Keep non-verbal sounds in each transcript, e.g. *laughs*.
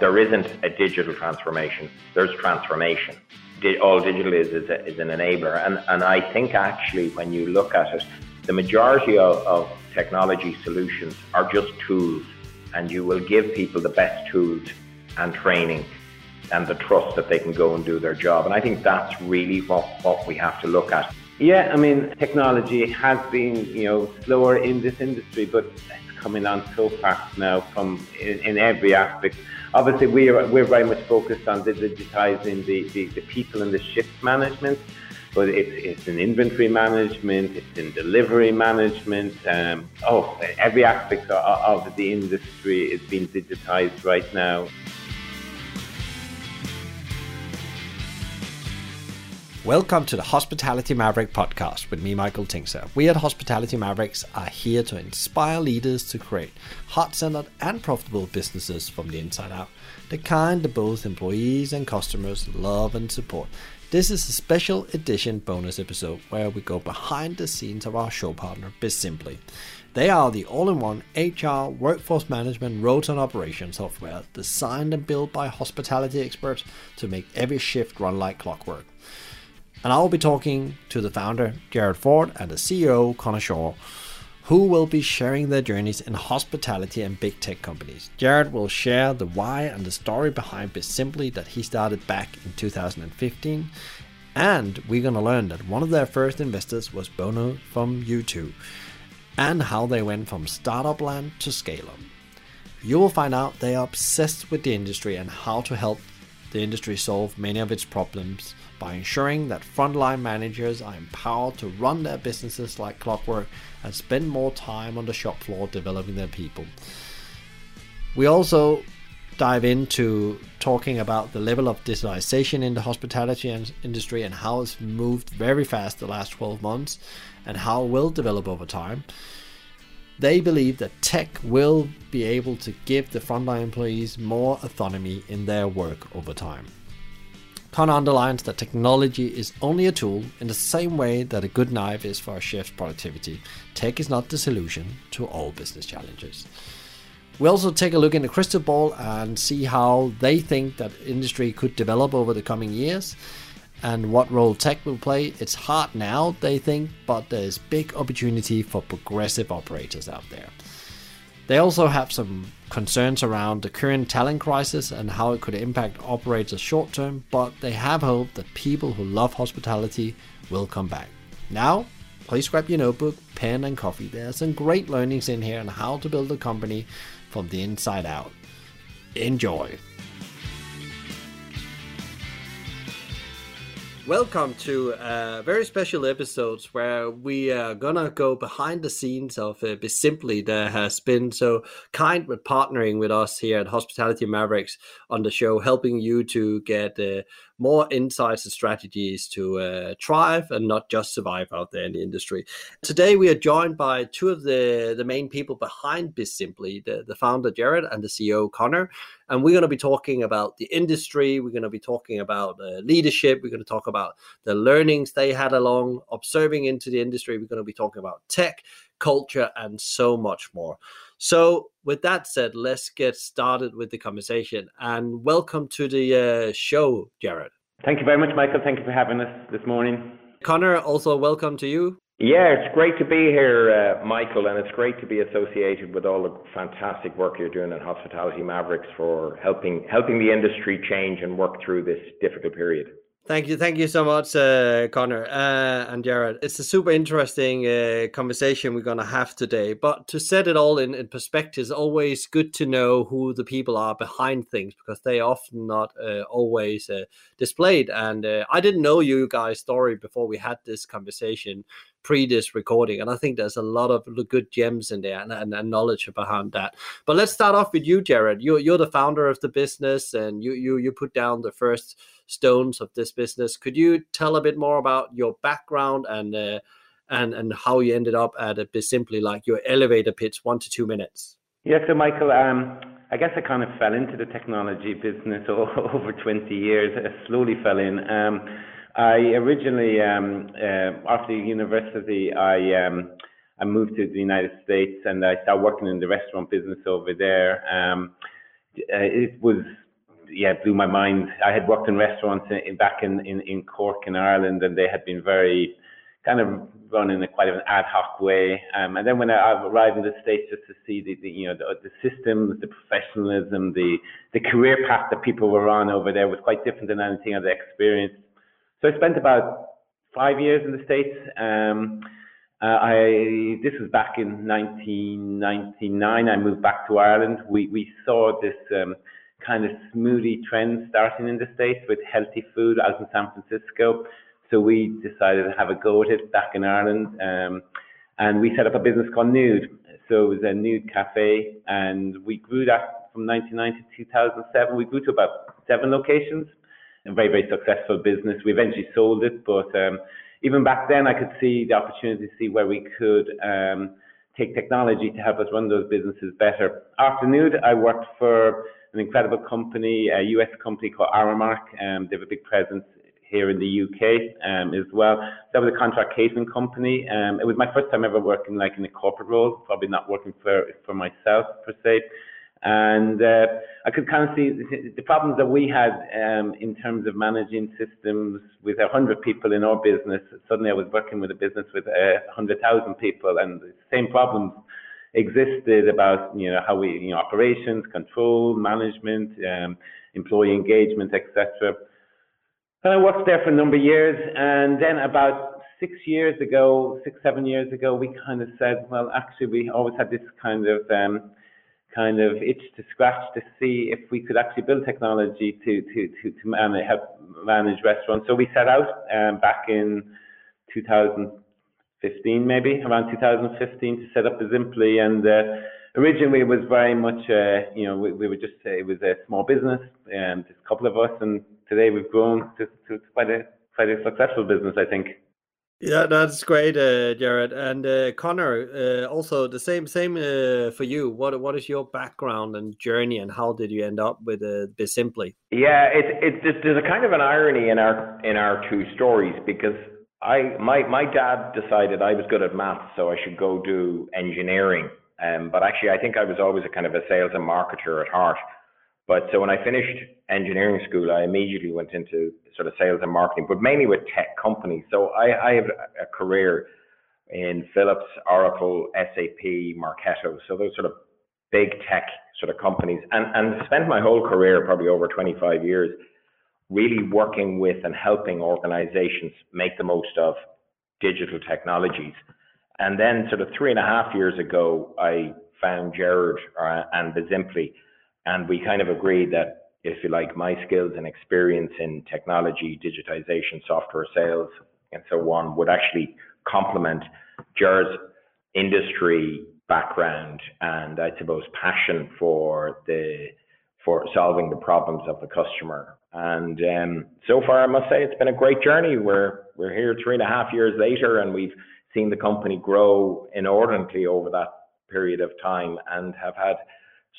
There isn't a digital transformation, there's transformation. All digital is is, a, is an enabler. And, and I think actually, when you look at it, the majority of, of technology solutions are just tools, and you will give people the best tools and training and the trust that they can go and do their job. And I think that's really what, what we have to look at. Yeah, I mean, technology has been, you know, slower in this industry, but it's coming on so fast now from in, in every aspect. Obviously, we are, we're very much focused on digitizing the, the, the people and the shift management, but it's, it's in inventory management, it's in delivery management. Um, oh, every aspect of, of the industry is being digitized right now. Welcome to the Hospitality Maverick podcast with me, Michael Tingsager. We at Hospitality Mavericks are here to inspire leaders to create heart centered and profitable businesses from the inside out, the kind that both employees and customers love and support. This is a special edition bonus episode where we go behind the scenes of our show partner, Bizimply. They are the all in one HR, workforce management, rota and operation software designed and built by hospitality experts to make every shift run like clockwork and I'll be talking to the founder, Jared Ford, and the CEO, Connor Shaw, who will be sharing their journeys in hospitality and big tech companies. Jared will share the why and the story behind Bizimply that he started back in 2015. And we're going to learn that one of their first investors was Bono from U2 and how they went from startup land to scale up. You will find out they are obsessed with the industry and how to help the industry solve many of its problems by ensuring that frontline managers are empowered to run their businesses like clockwork and spend more time on the shop floor developing their people. We also dive into talking about the level of digitalization in the hospitality industry and how it's moved very fast the last 12 months and how it will develop over time. They believe that tech will be able to give the frontline employees more autonomy in their work over time. Connor underlines that technology is only a tool in the same way that a good knife is for a chef's productivity. Tech is not the solution to all business challenges. We also take a look in the crystal ball and see how they think that industry could develop over the coming years and what role tech will play. It's hard now, they think, but there's big opportunity for progressive operators out there. They also have some concerns around the current talent crisis and how it could impact operators short term, but they have hope that people who love hospitality will come back. Now, please grab your notebook, pen, and coffee. There are some great learnings in here on how to build a company from the inside out. Enjoy! Welcome to a very special episodes where we are gonna go behind the scenes of uh, Bizimply that has been. So kind with partnering with us here at Hospitality Mavericks on the show, helping you to get uh, more insights and strategies to uh, thrive and not just survive out there in the industry. Today, we are joined by two of the, the main people behind Bizimply, the, the founder, Jared, and the CEO, Connor. And we're going to be talking about the industry. We're going to be talking about uh, leadership. We're going to talk about the learnings they had along observing into the industry. We're going to be talking about tech, culture, and so much more. So, with that said, let's get started with the conversation. And welcome to the uh, show, Jared. Thank you very much, Michael. Thank you for having us this morning. Connor, also welcome to you. Yeah, it's great to be here, uh, Michael, and it's great to be associated with all the fantastic work you're doing at Hospitality Mavericks for helping helping the industry change and work through this difficult period. Thank you, thank you so much, uh, Connor uh, and Jared. It's a super interesting uh, conversation we're gonna have today. But to set it all in, in perspective, it's always good to know who the people are behind things because they often not uh, always uh, displayed. And uh, I didn't know you guys' story before we had this conversation pre this recording. And I think there's a lot of good gems in there and, and, and, knowledge behind that. But let's start off with you, Jared. You're, you're the founder of the business and you, you, you put down the first stones of this business. Could you tell a bit more about your background and uh, and and how you ended up at a BizSimply, like your elevator pitch, one to two minutes? Yeah, so Michael, um, I guess I kind of fell into the technology business *laughs* over 20 years. I slowly fell in. Um, I originally, um, uh, after university, I um, I moved to the United States and I started working in the restaurant business over there. Um, uh, it was yeah blew my mind. I had worked in restaurants in, back in, in in Cork in Ireland, and they had been very kind of run in a quite an ad hoc way. Um, and then when I arrived in the States just to see the, the you know, the, the, systems, the professionalism, the, the career path that people were on over there was quite different than anything I'd experienced. So I spent about five years in the States. Um, uh, I, this was back in 1999. I moved back to Ireland. We, we saw this um, kind of smoothie trend starting in the States with healthy food out in San Francisco. So we decided to have a go at it back in Ireland. Um, and we set up a business called Nude. So it was a nude cafe, and we grew that from 1990 to 2007. We grew to about seven locations. Very, very successful business. We eventually sold it, but um, even back then, I could see the opportunity to see where we could um, take technology to help us run those businesses better. After Nude, I worked for an incredible company, a US company called Aramark. Um, they have a big presence here in the UK um, as well. That was a contract catering company. Um, it was my first time ever working like in a corporate role, probably not working for, for myself per se. And uh, I could kind of see the problems that we had um, in terms of managing systems with a hundred people in our business. Suddenly, I was working with a business with hundred thousand people, and the same problems existed about you know how we you know operations, control, management, um, employee engagement, etc. And I worked there for a number of years, and then about six years ago, six, seven years ago, we kind of said, well, actually, we always had this kind of um, kind of itch to scratch to see if we could actually build technology to to to, to manage, help manage restaurants. So we set out um, back in 2015, maybe around 2015, to set up Bizimply, and uh, originally it was very much, uh, you know, we, we were just uh, it was a small business, and um, just a couple of us, and today we've grown to, to quite a quite a successful business, I think. Yeah, that's great, uh, Jared. And uh, Connor, uh, also the same same uh, for you. What what is your background and journey, and how did you end up with uh, Bizimply? Yeah, it's it's there's a kind of an irony in our in our two stories because I my my dad decided I was good at maths, so I should go do engineering. Um, but actually, I think I was always a kind of a sales and marketer at heart. But so when I finished engineering school, I immediately went into sort of sales and marketing, but mainly with tech companies. So I, I have a career in Philips, Oracle, SAP, Marketo. So those sort of big tech sort of companies, and and spent my whole career, probably over 25 years, really working with and helping organizations make the most of digital technologies. And then, sort of three and a half years ago, I found Jared uh, and Bizimply and we kind of agreed that, if you like, my skills and experience in technology, digitization, software sales, and so on would actually complement Jared's industry background and I suppose passion for the for solving the problems of the customer. And um, so far, I must say it's been a great journey. We're we're here three and a half years later, and we've seen the company grow inordinately over that period of time, and have had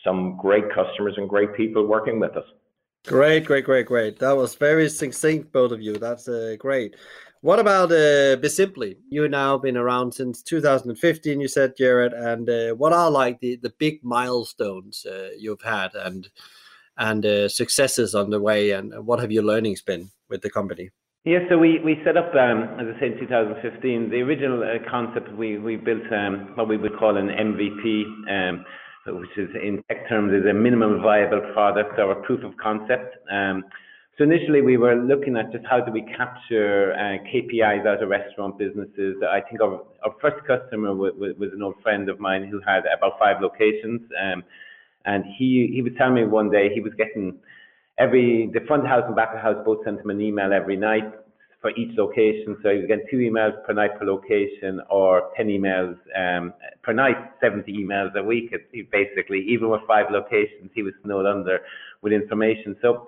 some great customers and great people working with us. Great, great, great, great. That was very succinct, both of you. That's uh, great. What about uh, Bizimply? You've now been around since 2015, you said, Jared. And uh, what are like the, the big milestones uh, you've had and and uh, successes on the way? And what have your learnings been with the company? Yeah, so we, we set up, um, as I said, in 2015. The original uh, concept, we, we built um, what we would call an MVP. Um, which is in tech terms is a minimum viable product or a proof of concept. Um, so initially we were looking at just how do we capture uh, KPIs out of restaurant businesses. I think our, our first customer was, was, an old friend of mine who had about five locations. Um, and he, he was telling me one day he was getting every, the front house and back of house both sent him an email every night for each location. So you get two emails per night per location or 10 emails um, per night, 70 emails a week. basically, even with five locations, he was snowed under with information. So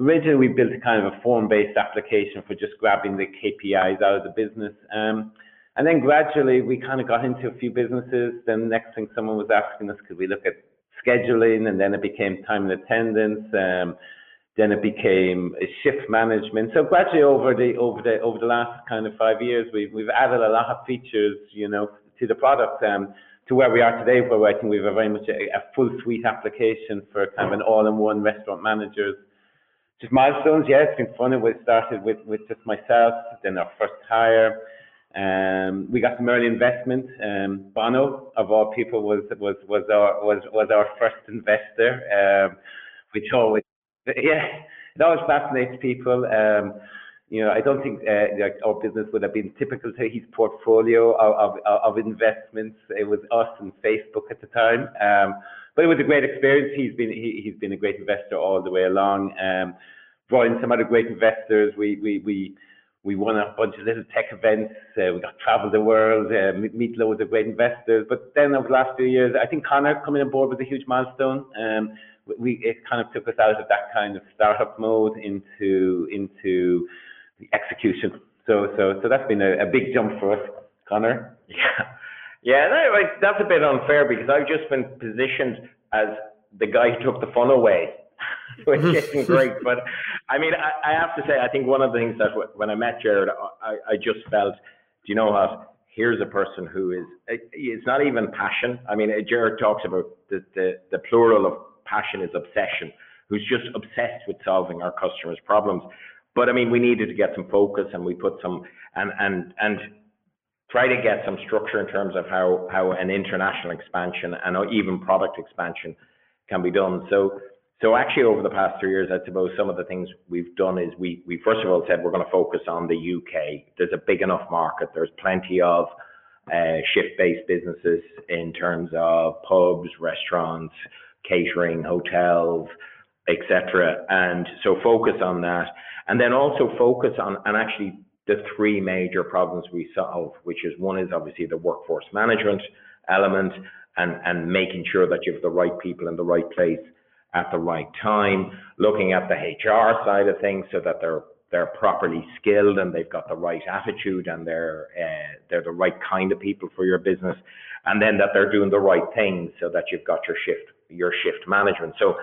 originally we built a kind of a form-based application for just grabbing the KPIs out of the business. Um, and then gradually we kind of got into a few businesses. Then next thing someone was asking us, could we look at scheduling? And then it became time and attendance. Um, then it became a shift management. So gradually over the over the over the last kind of five years, we've we've added a lot of features, you know, to the product um, to where we are today, where I think we have a very much a, a full suite application for kind of an all-in-one restaurant managers just milestones. Yeah, it's been fun. We started with, with just myself, then our first hire. Um, we got some early investment. Um, Bono, of all people, was was was our was was our first investor, um, which always *laughs* yeah, it always fascinates people. Um, you know, I don't think uh, like our business would have been typical to his portfolio of, of, of investments. It was us and Facebook at the time. Um, but it was a great experience. He's been he, he's been a great investor all the way along. Um, brought in some other great investors. We we we we won a bunch of little tech events. Uh, we got travel the world, uh, meet loads of great investors. But then over the last few years, I think Connor coming on board was a huge milestone. Um, we it kind of took us out of that kind of startup mode into into the execution. So so so that's been a, a big jump for us, Connor. Yeah. Yeah, that's a bit unfair because I've just been positioned as the guy who took the fun away, *laughs* which isn't *laughs* great. But I mean, I, I, have to say, I think one of the things that when I met Jared, I, I just felt, do you know what? Here's a person who is, eh, it's not even passion. I mean, eh, Jared talks about the, the, the plural of passion is obsession, who's just obsessed with solving our customers' problems. But I mean, we needed to get some focus and we put some, and, and, and try to get some structure in terms of how, how an international expansion and even product expansion can be done. So, so actually over the past three years, I suppose some of the things we've done is we, we first of all said we're going to focus on the UK. There's a big enough market. There's plenty of uh, shift-based businesses in terms of pubs, restaurants, catering, hotels, etc. And so focus on that, and then also focus on and actually the three major problems we solve, which is one is obviously the workforce management element and, and making sure that you have the right people in the right place at the right time, looking at the HR side of things so that they're they're properly skilled and they've got the right attitude and they're uh, they're the right kind of people for your business, and then that they're doing the right things so that you've got your shift your shift management. So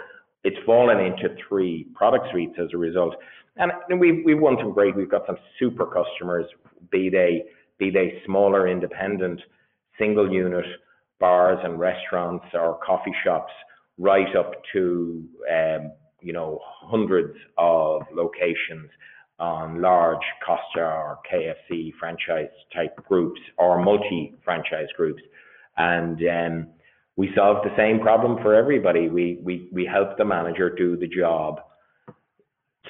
it's fallen into three product suites as a result. And we've, we've won some great. We've got some super customers, be they be they smaller independent single unit bars and restaurants or coffee shops, right up to um, you know hundreds of locations on large Costa or KFC franchise type groups or multi franchise groups, and um, we solve the same problem for everybody. We we we help the manager do the job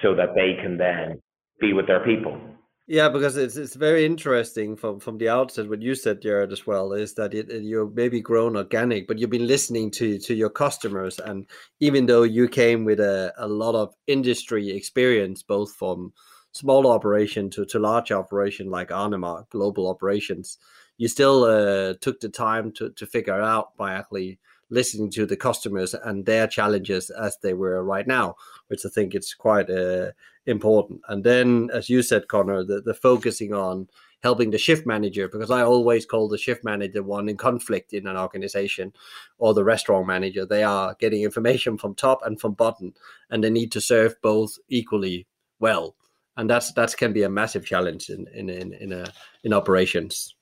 so that they can then be with their people. Yeah, because it's it's very interesting from from the outset what you said, Jared, as well, is that it, you're maybe grown organic, but you've been listening to to your customers, and even though you came with a, a lot of industry experience, both from small operation to, to large operation like Aramark global operations, you still uh, took the time to to figure out by actually listening to the customers and their challenges as they were right now, which I think it's quite uh, important. And then, as you said, Connor, the, the focusing on helping the shift manager because I always call the shift manager one in conflict in an organization or the restaurant manager. They are getting information from top and from bottom, and they need to serve both equally well. And that's that can be a massive challenge in in in in, a, in operations.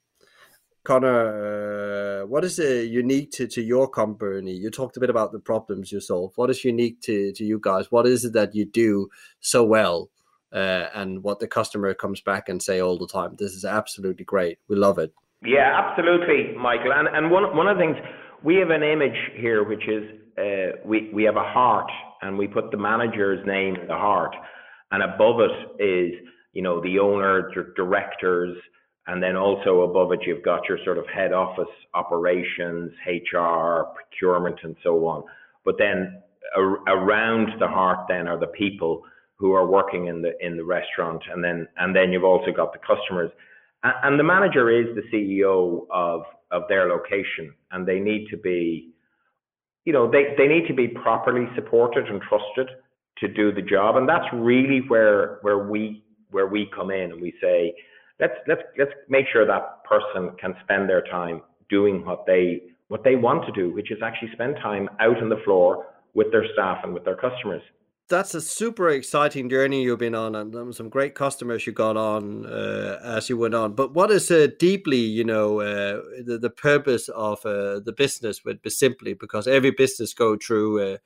Connor, uh, what is uh, unique to, to your company? You talked a bit about the problems you solve. What is unique to, to you guys? What is it that you do so well? Uh, and what the customer comes back and say all the time. This is absolutely great. We love it. Yeah, absolutely, Michael. And and one one of the things we have an image here, which is uh, we we have a heart, and we put the manager's name in the heart, and above it is you know the owner, directors, and then also above it, you've got your sort of head office operations, HR, procurement, and so on. But then around the heart then are the people who are working in the in the restaurant, and then and then you've also got the customers, and, and the manager is the CEO of of their location, and they need to be, you know, they they need to be properly supported and trusted to do the job, and that's really where where we where we come in and we say let's let's let's make sure that person can spend their time doing what they what they want to do, which is actually spend time out on the floor with their staff and with their customers. That's a super exciting journey you've been on, and some great customers you got on uh, as you went on. But what is uh, deeply, you know, uh, the, the purpose of uh, the business would be Simply? Because every business go through uh,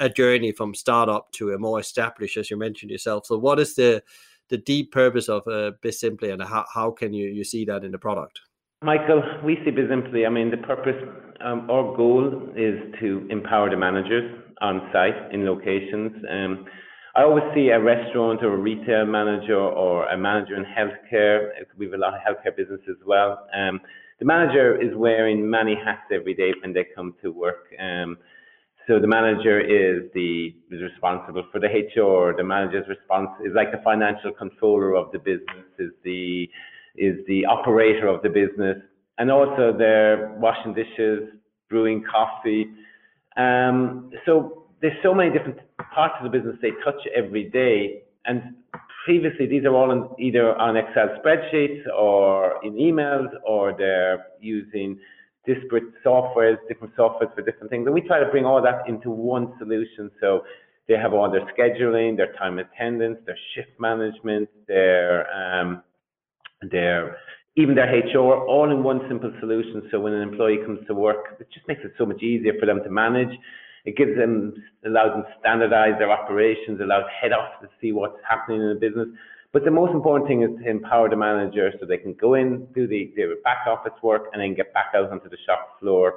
a journey from startup to a more established, as you mentioned yourself. So, what is the the deep purpose of uh, Bizimply, and how, how can you, you see that in the product? Michael, we see Bizimply. I mean, the purpose, um, our goal is to empower the managers on site in locations. Um, I always see a restaurant or a retail manager or a manager in healthcare. We have a lot of healthcare business as well. Um, the manager is wearing many hats every day when they come to work. Um, so the manager is the is responsible for the HR. The manager's response is like the financial controller of the business, is the is the operator of the business, and also they're washing dishes, brewing coffee. Um, so there's so many different parts of the business they touch every day, and previously these are all in, either on Excel spreadsheets or in emails, or they're using disparate softwares, different softwares for different things. And we try to bring all that into one solution. So they have all their scheduling, their time attendance, their shift management, their um, their even their HR, all in one simple solution. So when an employee comes to work, it just makes it so much easier for them to manage. It gives them, allows them to standardize their operations, allows head office to see what's happening in the business. But the most important thing is to empower the manager so they can go in, do the, the back office work, and then get back out onto the shop floor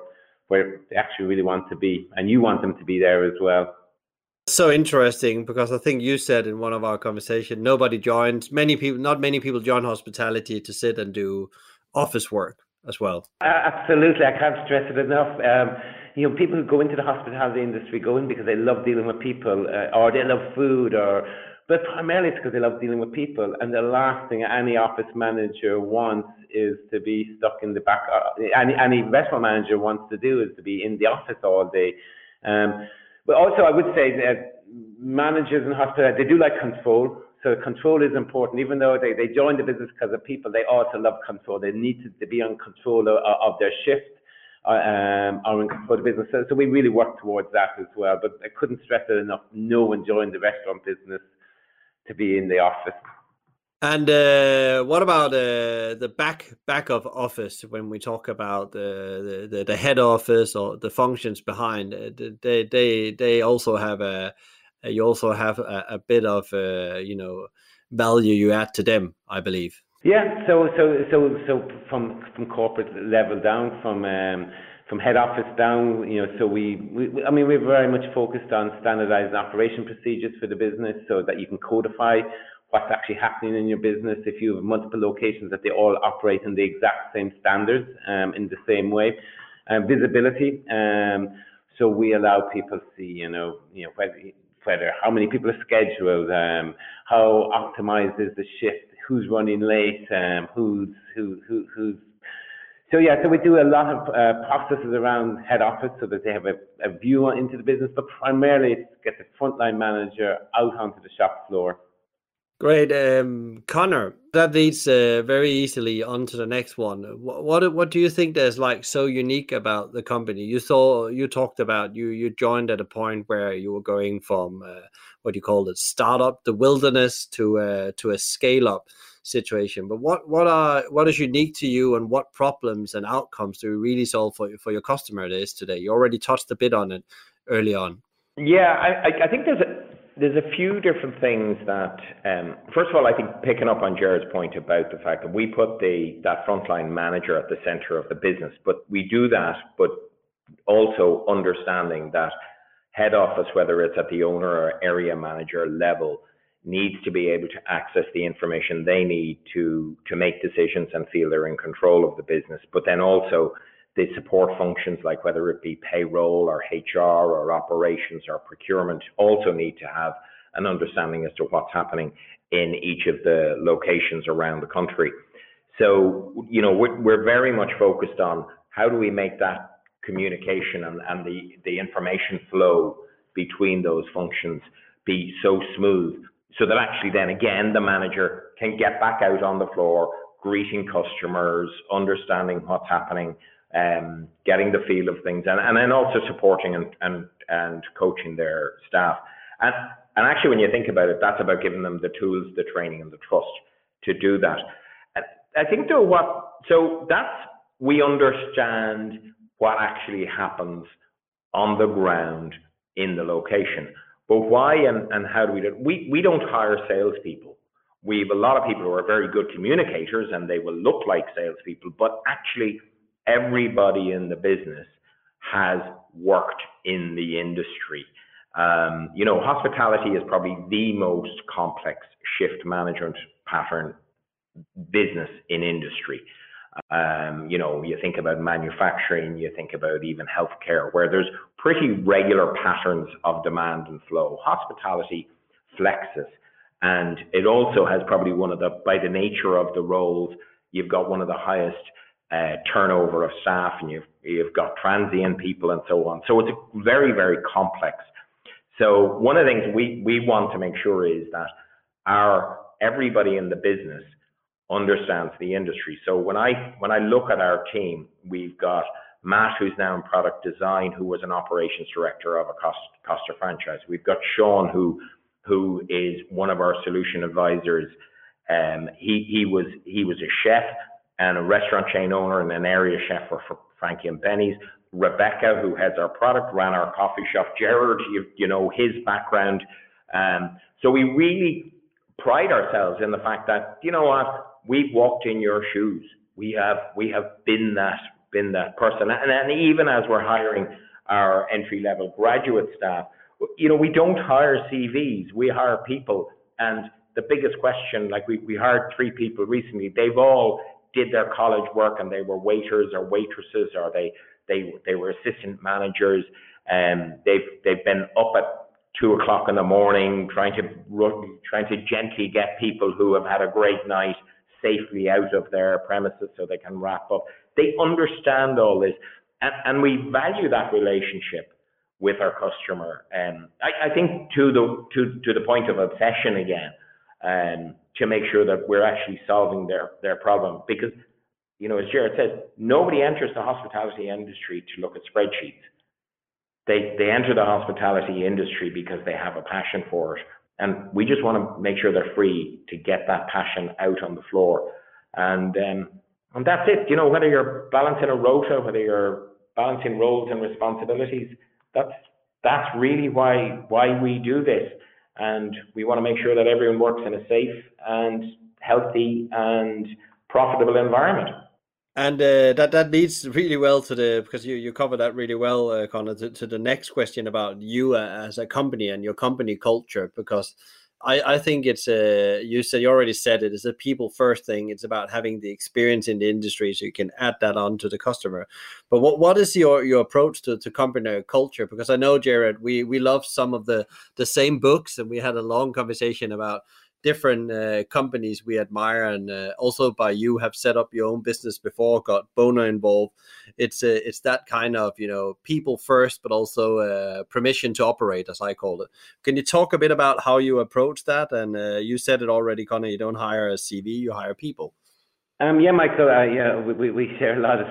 where they actually really want to be. And you want them to be there as well. So interesting because I think you said in one of our conversations, nobody joins, many people, not many people join hospitality to sit and do office work as well. Absolutely. I can't stress it enough. Um, you know, people who go into the hospitality industry go in because they love dealing with people uh, or they love food or but primarily it's because they love dealing with people. And the last thing any office manager wants is to be stuck in the back. Uh, any any restaurant manager wants to do is to be in the office all day. Um, but also, I would say that managers in hospitality they do like control. So control is important. Even though they, they join the business because of people, they also love control. They need to, be on control of, of their shift uh, um, in control of the business. So, so we really work towards that as well. But I couldn't stress it enough. No one joined the restaurant business to be in the office. And uh, what about uh, the back back of office when we talk about the, the, the head office or the functions behind? Uh, they they they also have a you also have a, a bit of uh, you know value you add to them, I believe. Yeah. So so so so from from corporate level down from. Um, from head office down, you know, so we, I mean, we're very much focused on standardizing operation procedures for the business so that you can codify what's actually happening in your business. If you have multiple locations that they all operate in the exact same standards um, in the same way. Um, visibility. Um, so we allow people to see, you know, you know, whether, whether how many people are scheduled, um, how optimized is the shift, who's running late, who's who, who who's so yeah, so we do a lot of uh, processes around head office so that they have a, a view into the business, but primarily it's get the frontline manager out onto the shop floor. Great, um, Connor. That leads uh, very easily onto the next one. What, what, what do you think there's like so unique about the company? You saw you talked about you you joined at a point where you were going from uh, what you call it startup, the wilderness, to uh, to a scale up situation. But what what are what is unique to you, and what problems and outcomes do you really solve for for your customer is today? You already touched a bit on it early on. Yeah, I, I think there's a there's a few different things that um, first of all I think picking up on Jared's point about the fact that we put the that frontline manager at the center of the business, but we do that, but also understanding that head office, whether it's at the owner or area manager level, needs to be able to access the information they need to to make decisions and feel they're in control of the business. But then also the support functions like whether it be payroll or HR or operations or procurement also need to have an understanding as to what's happening in each of the locations around the country. So, you know, we're, we're very much focused on how do we make that communication and, and the, the information flow between those functions be so smooth so that actually then again the manager can get back out on the floor, greeting customers, understanding what's happening, um, getting the feel of things, and, and then also supporting and, and and coaching their staff. And and actually, when you think about it, that's about giving them the tools, the training, and the trust to do that. I think though what so that's we understand what actually happens on the ground in the location. But why and, and how do we do it? We, we don't hire salespeople. We have a lot of people who are very good communicators and they will look like salespeople, but actually everybody in the business has worked in the industry. Um, you know, hospitality is probably the most complex shift management pattern business in industry. Um, you know, you think about manufacturing, you think about even healthcare, where there's pretty regular patterns of demand and flow. Hospitality flexes, and it also has probably one of the, by the nature of the roles, you've got one of the highest uh, turnover of staff, and you've you've got transient people and so on. So it's very very complex. So one of the things we we want to make sure is that our everybody in the business understands the industry. So when I when I look at our team, we've got Matt, who's now in product design, who was an operations director of a cost Costa franchise. We've got Sean, who who is one of our solution advisors. Um, he he was he was a chef and a restaurant chain owner and an area chef for, for Frankie and Benny's. Rebecca, who heads our product, ran our coffee shop. Jared, you, you know his background. Um, so we really pride ourselves in the fact that you know what we've walked in your shoes. We have we have been that been that person, and, and even as we're hiring our entry level graduate staff, you know we don't hire CVs, we hire people. And the biggest question, like we we hired three people recently, they've all did their college work and they were waiters or waitresses or they they they were assistant managers. And they've they've been up at two o'clock in the morning trying to trying to gently get people who have had a great night safely out of their premises so they can wrap up. They understand all this, and, and we value that relationship with our customer. And um, I, I, think to the to to the point of obsession again, um, to make sure that we're actually solving their their problem because. You know, as Jared said, nobody enters the hospitality industry to look at spreadsheets. They they enter the hospitality industry because they have a passion for it and we just want to make sure they're free to get that passion out on the floor. And um, and that's it. You know, whether you're balancing a rota, whether you're balancing roles and responsibilities, that's that's really why why we do this. And we want to make sure that everyone works in a safe and healthy and profitable environment. And uh, that that leads really well to the because you you cover that really well, uh, Connor, to, to the next question about you uh, as a company and your company culture because I I think it's a uh, you said you already said it, it is a people first thing. It's about having the experience in the industry so you can add that on to the customer. But what what is your your approach to to company culture? Because I know Jared, we we love some of the the same books and we had a long conversation about different uh, companies we admire and uh, also by you have set up your own business before got Bono involved it's uh, it's that kind of you know people first but also uh, permission to operate as I call it can you talk a bit about how you approach that and uh, you said it already Connor you don't hire a CV you hire people um, yeah, Michael. Uh, yeah, we, we share a lot of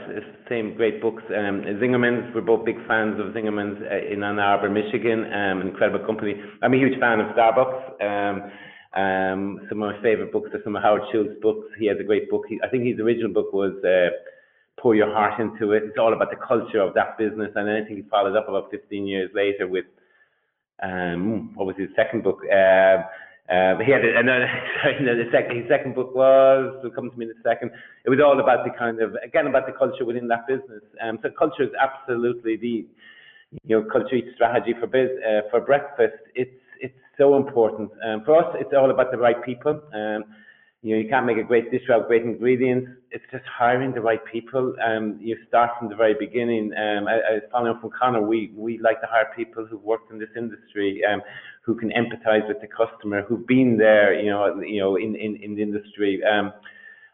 same great books. Um, Zingerman's. We're both big fans of Zingerman's in Ann Arbor, Michigan. Um, incredible company. I'm a huge fan of Starbucks. Um, um, some of my favorite books are some of Howard Schultz's books. He has a great book. He, I think his original book was uh, Pour Your Heart Into It. It's all about the culture of that business. And then I think he followed up about 15 years later with, um, what was his second book? Uh, uh, he had another, *laughs* sorry, no, the second, his second book was, will come to me in a second. It was all about the kind of, again, about the culture within that business. Um, so culture is absolutely the, you know, culture strategy for biz, uh, for breakfast. It's, so important. Um, for us, it's all about the right people. Um, you know, you can't make a great dish without great ingredients. It's just hiring the right people. Um, you start from the very beginning. Um, I, I following from Connor, we, we like to hire people who've worked in this industry, um, who can empathize with the customer, who've been there, you know, you know, in, in, in the industry. Um,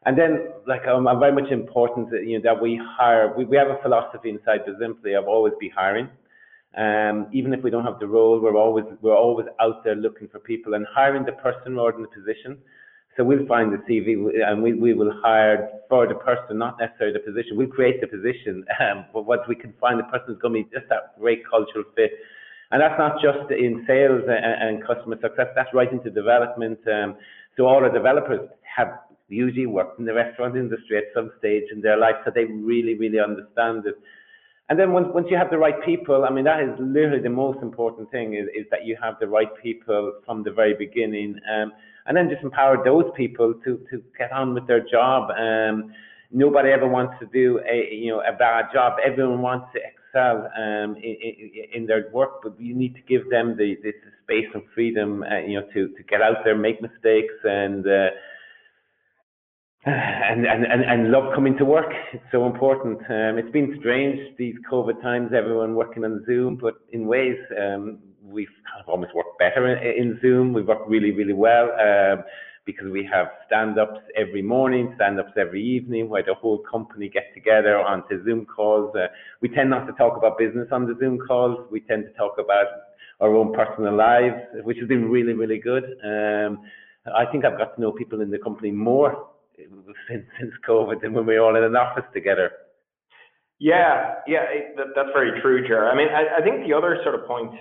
and then, like, um, I'm very much important that, you know, that we hire, we, we have a philosophy inside Bizimply of always be hiring. Um, even if we don't have the role, we're always we're always out there looking for people and hiring the person more than the position. So we'll find the CV and we, we will hire for the person, not necessarily the position. We'll create the position, *laughs* um, but what we can find the person is going to be just that great cultural fit. And that's not just in sales and, and customer success, that's right into development. Um, so all our developers have usually worked in the restaurant industry at some stage in their life, so they really, really understand it. And then once, once you have the right people, I mean, that is literally the most important thing is, is that you have the right people from the very beginning. Um, and then just empower those people to, to get on with their job. Um, nobody ever wants to do a, you know, a bad job. Everyone wants to excel um, in, in, in their work, but you need to give them the, the space and freedom, uh, you know, to, to get out there, make mistakes and, uh, and, and, and, and love coming to work. It's so important. Um, it's been strange these COVID times, everyone working on Zoom, but in ways um, we've kind of almost worked better in, in Zoom. We work really, really well um, because we have stand-ups every morning, stand-ups every evening, where the whole company get together onto Zoom calls. Uh, we tend not to talk about business on the Zoom calls. We tend to talk about our own personal lives, which has been really, really good. Um, I think I've got to know people in the company more *laughs* since since COVID than when we were all in an office together. Yeah, yeah, that, that's very true, Jer. I mean, I, I, think the other sort of point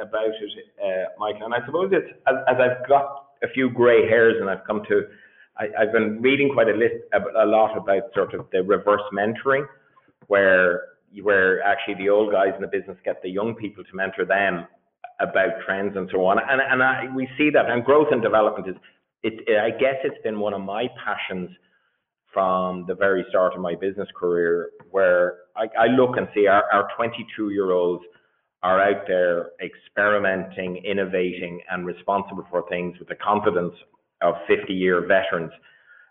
about it, uh, Michael, and I suppose it's as, as, I've got a few grey hairs and I've come to, I, have been reading quite a, list, a, a lot about sort of the reverse mentoring, where where actually the old guys in the business get the young people to mentor them about trends and so on. And, and I, we see that, and growth and development is it, it, I guess it's been one of my passions from the very start of my business career, where I, I look and see our, our 22 year olds are out there experimenting, innovating, and responsible for things with the confidence of 50 year veterans.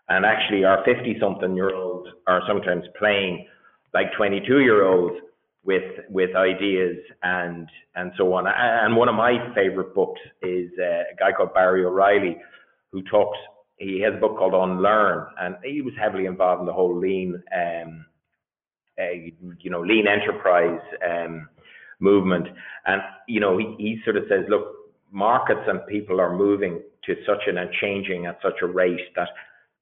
And actually, our 50 something year olds are sometimes playing like 22 year olds with with ideas and and so on. And one of my favorite books is uh, a guy called Barry O'Reilly, who talks. He has a book called Unlearn, and he was heavily involved in the whole lean, um, uh, you know, lean enterprise um, movement. And you know, he, he sort of says, look, markets and people are moving to such an and changing at such a rate that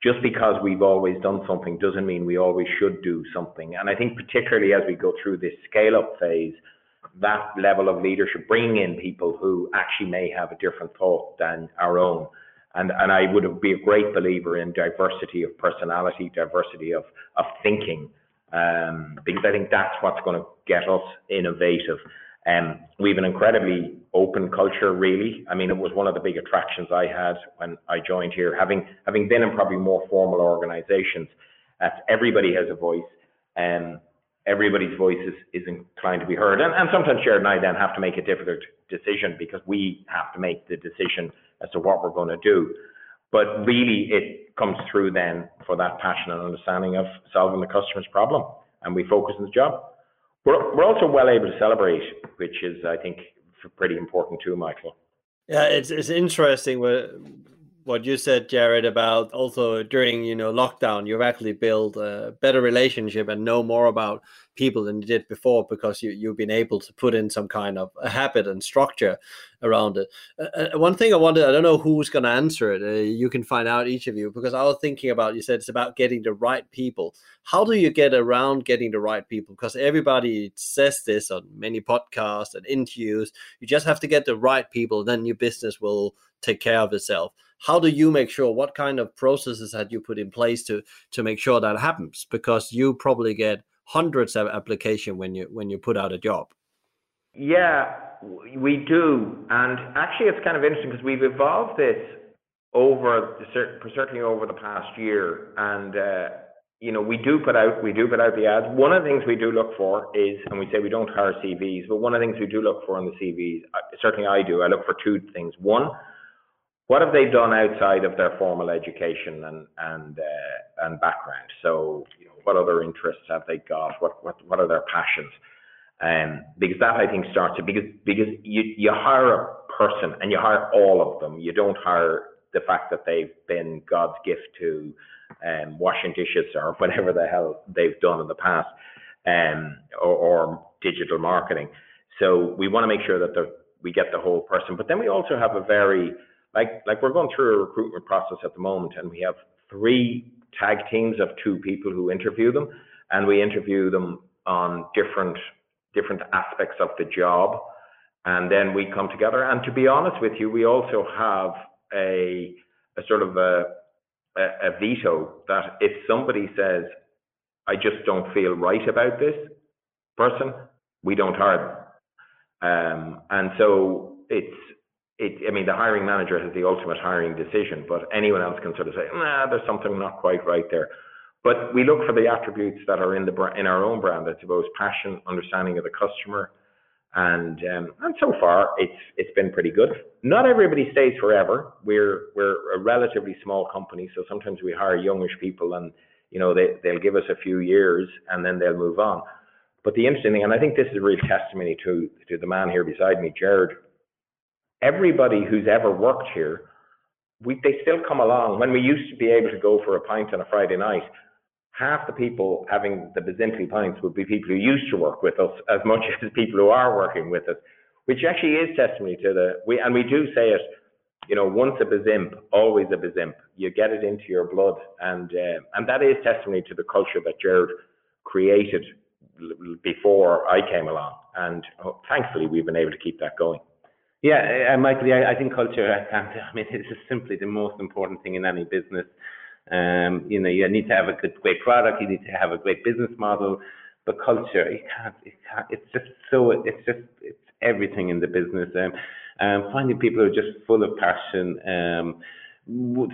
just because we've always done something doesn't mean we always should do something. And I think particularly as we go through this scale up phase, that level of leadership, bringing in people who actually may have a different thought than our own, and, and I would be a great believer in diversity of personality, diversity of, of thinking, um, because I think that's what's going to get us innovative. Um, we have an incredibly open culture, really. I mean, it was one of the big attractions I had when I joined here, having having been in probably more formal organisations. That everybody has a voice, and um, everybody's voice is, is inclined to be heard. And, and sometimes Jared and I then have to make a difficult decision because we have to make the decision as to what we're going to do. But really, it comes through then for that passion and understanding of solving the customer's problem, and we focus on the job. We're, we're also well able to celebrate, which is, I think, pretty important too, Michael. Yeah, it's it's interesting what what you said, Jared, about also during you know lockdown, you've actually built a better relationship and know more about people than you did before because you you've been able to put in some kind of a habit and structure around it. Uh, uh one thing I wanted, I don't know who's going to answer it. Uh, you can find out each of you because I was thinking about. You said it's about getting the right people. How do you get around getting the right people? Because everybody says this on many podcasts and interviews. You just have to get the right people, then your business will take care of itself how do you make sure what kind of processes had you put in place to to make sure that happens because you probably get hundreds of application when you when you put out a job yeah we do and actually it's kind of interesting because we've evolved this over certainly over the past year and uh, you know we do put out we do put out the ads one of the things we do look for is and we say we don't hire cvs but one of the things we do look for in the cvs certainly i do i look for two things one what have they done outside of their formal education and and uh, and background? So, you know, what other interests have they got? What what what are their passions? Um, because that I think starts because because you you hire a person and you hire all of them. You don't hire the fact that they've been God's gift to um, washing dishes or *laughs* whatever the hell they've done in the past, um, or, or digital marketing. So we want to make sure that we get the whole person. But then we also have a very like like we're going through a recruitment process at the moment, and we have three tag teams of two people who interview them, and we interview them on different different aspects of the job, and then we come together. And to be honest with you, we also have a a sort of a a, a veto that if somebody says, "I just don't feel right about this," person, we don't hire them. Um, and so it's it, I mean, the hiring manager has the ultimate hiring decision, but anyone else can sort of say, nah, there's something not quite right there. But we look for the attributes that are in the in our own brand, I suppose, passion, understanding of the customer, and um, and so far it's it's been pretty good. Not everybody stays forever. We're we're a relatively small company, so sometimes we hire youngish people, and you know they they'll give us a few years and then they'll move on. But the interesting thing, and I think this is a real testimony to to the man here beside me, Jared. Everybody who's ever worked here, we they still come along. When we used to be able to go for a pint on a Friday night, half the people having the Bizimply pints would be people who used to work with us as much *laughs* as people who are working with us, which actually is testimony to the we and we do say it. You know, once a Bazimp, always a Bazimp. You get it into your blood, and uh, and that is testimony to the culture that Jared created before I came along, and oh, thankfully we've been able to keep that going. Yeah, uh, Michael, I, I think culture. I. I mean, *laughs* it's simply the most important thing in any business. Um, you know, you need to have a good, great product. You need to have a great business model. But culture, you can't. Can't it's just so. It's just. It's everything in the business. Um, um, finding people who are just full of passion. Um,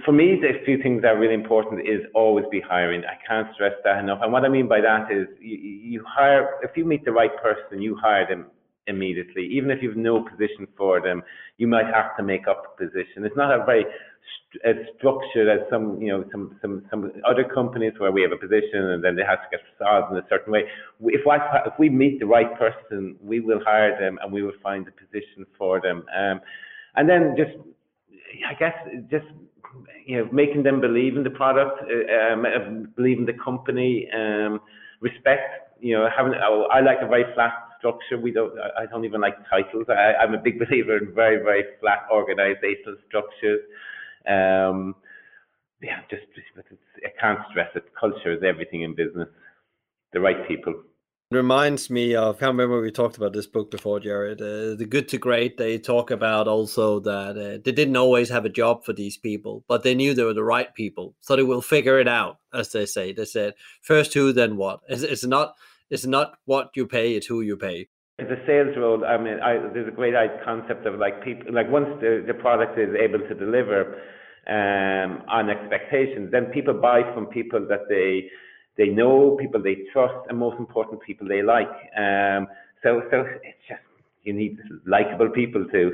for me, the few things that are really important is always be hiring. I can't stress that enough. And what I mean by that is you, you hire, if you meet the right person, you hire them immediately. Even if you've no position for them, you might have to make up a position. It's not a very st- structured as some, you know, some, some, some other companies where we have a position and then they have to get solved in a certain way. If, I, if we meet the right person, we will hire them and we will find a position for them. Um, and then just, I guess, just you know, making them believe in the product, uh, um, believe in the company, um, respect. You know, having I like a very flat structure. We don't. I don't even like titles. I, I'm a big *laughs* believer in very, very flat organizational structures. Um, yeah, just, I can't stress it. Culture is everything in business. The right people. It reminds me of, I can't remember we talked about this book before, Jared. Uh, the Good to Great, they talk about also that uh, they didn't always have a job for these people, but they knew they were the right people. So they will figure it out, as they say. They said, first who, then what. It's, it's not it's not what you pay, it's who you pay. A sales role. I mean, I, there's a great concept of like people, like once the, the product is able to deliver um, on expectations, then people buy from people that they they know, people they trust, and most important, people they like. Um, so, so it's just you need likable people too.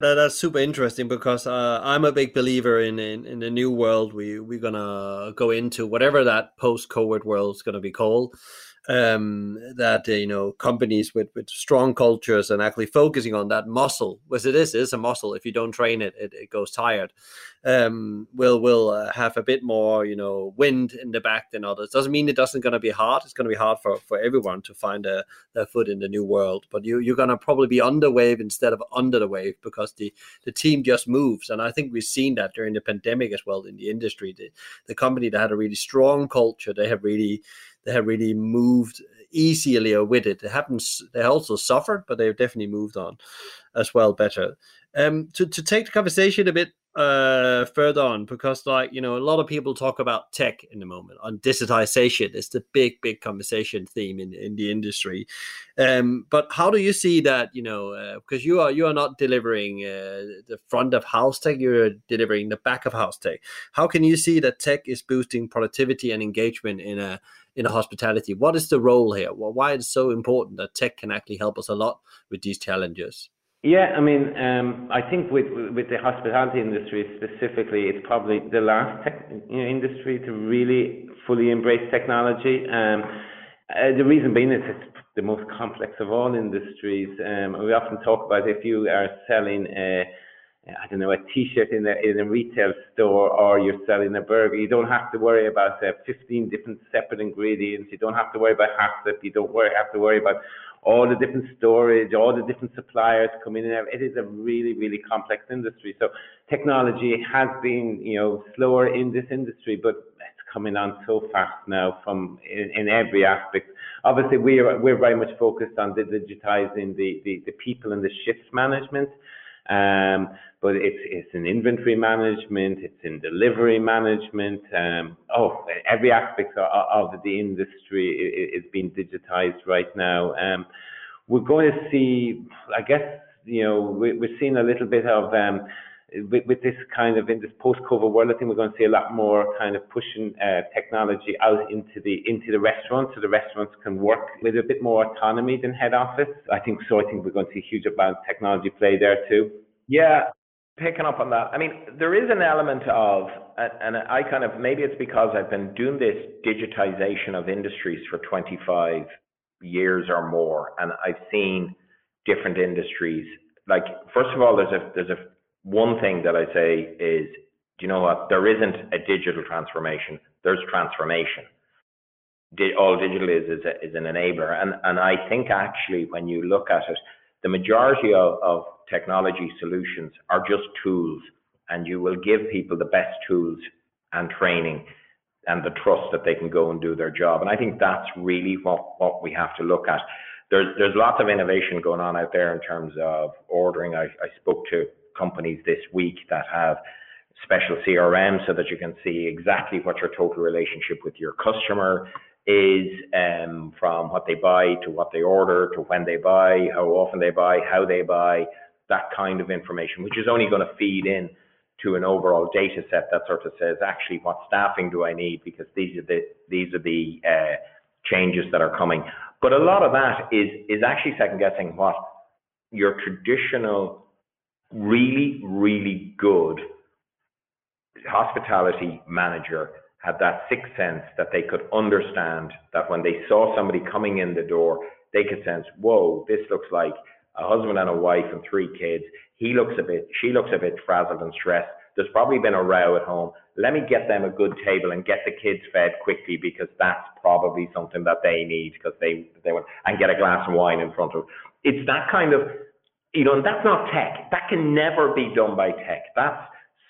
That, that's super interesting because uh, I'm a big believer in, in, in the new world we we're gonna go into, whatever that post COVID world is gonna be called um, that uh, you know companies with with strong cultures and actually focusing on that muscle, which it is, it is a muscle. If you don't train it, it, it goes tired. Um, will will uh, have a bit more you know wind in the back than others. Doesn't mean it doesn't going to be hard. It's going to be hard for for everyone to find a, their foot in the new world. But you you're going to probably be under wave instead of under the wave because the the team just moves. And I think we've seen that during the pandemic as well in the industry. The the company that had a really strong culture, they have really they have really moved easily or with it. They haven't. They also suffered, but they've definitely moved on as well better. Um, to to take the conversation a bit uh further on because like you know a lot of people talk about tech in the moment on digitization it's the big big conversation theme in in the industry um but how do you see that you know uh, because you are you are not delivering uh, the front of house tech you're delivering the back of house tech how can you see that tech is boosting productivity and engagement in a in hospitality what is the role here why is it so important that tech can actually help us a lot with these challenges yeah, I mean, um, I think with with the hospitality industry specifically, it's probably the last tech, industry to really fully embrace technology. Um, uh, the reason being is it's the most complex of all industries. Um, we often talk about if you are selling a, I don't know, a T-shirt in a in a retail store or you're selling a burger, you don't have to worry about uh, 15 different separate ingredients. You don't have to worry about HACCP. You don't worry, have to worry about all the different storage, all the different suppliers coming in. It is a really, really complex industry. So technology has been, you know, slower in this industry, but it's coming on so fast now from in, in every aspect. Obviously, we're we're very much focused on digitizing the, the, the people and the shift management. Um, but it's it's in inventory management, it's in delivery management. Um, oh, every aspect of, of the industry is, being digitized right now. Um, we're going to see, I guess, you know, we, we're seeing a little bit of um, with, with, this kind of in this post-COVID world, I think we're going to see a lot more kind of pushing uh, technology out into the into the restaurants, so the restaurants can work with a bit more autonomy than head office. I think so. I think we're going to see a huge amount of technology play there too. Yeah, picking up on that. I mean, there is an element of, and I kind of maybe it's because I've been doing this digitization of industries for 25 years or more, and I've seen different industries. Like, first of all, there's a there's a one thing that I say is, do you know what? There isn't a digital transformation. There's transformation. all digital is is, a, is, an enabler, and and I think actually when you look at it, the majority of, of technology solutions are just tools, and you will give people the best tools and training and the trust that they can go and do their job. And I think that's really what what we have to look at. There's there's lots of innovation going on out there in terms of ordering. I, I spoke to companies this week that have special CRM so that you can see exactly what your total relationship with your customer is um, from what they buy to what they order to when they buy, how often they buy, how they buy, that kind of information, which is only going to feed in to an overall data set that sort of says actually what staffing do I need because these are the these are the uh, changes that are coming. But a lot of that is is actually second guessing what your traditional really, really good hospitality manager had that sixth sense that they could understand that when they saw somebody coming in the door, they could sense, whoa, this looks like a husband and a wife and three kids. He looks a bit, she looks a bit frazzled and stressed. There's probably been a row at home. Let me get them a good table and get the kids fed quickly because that's probably something that they need because they they want and get a glass of wine in front of. It's that kind of you know, and that's not tech. That can never be done by tech. That's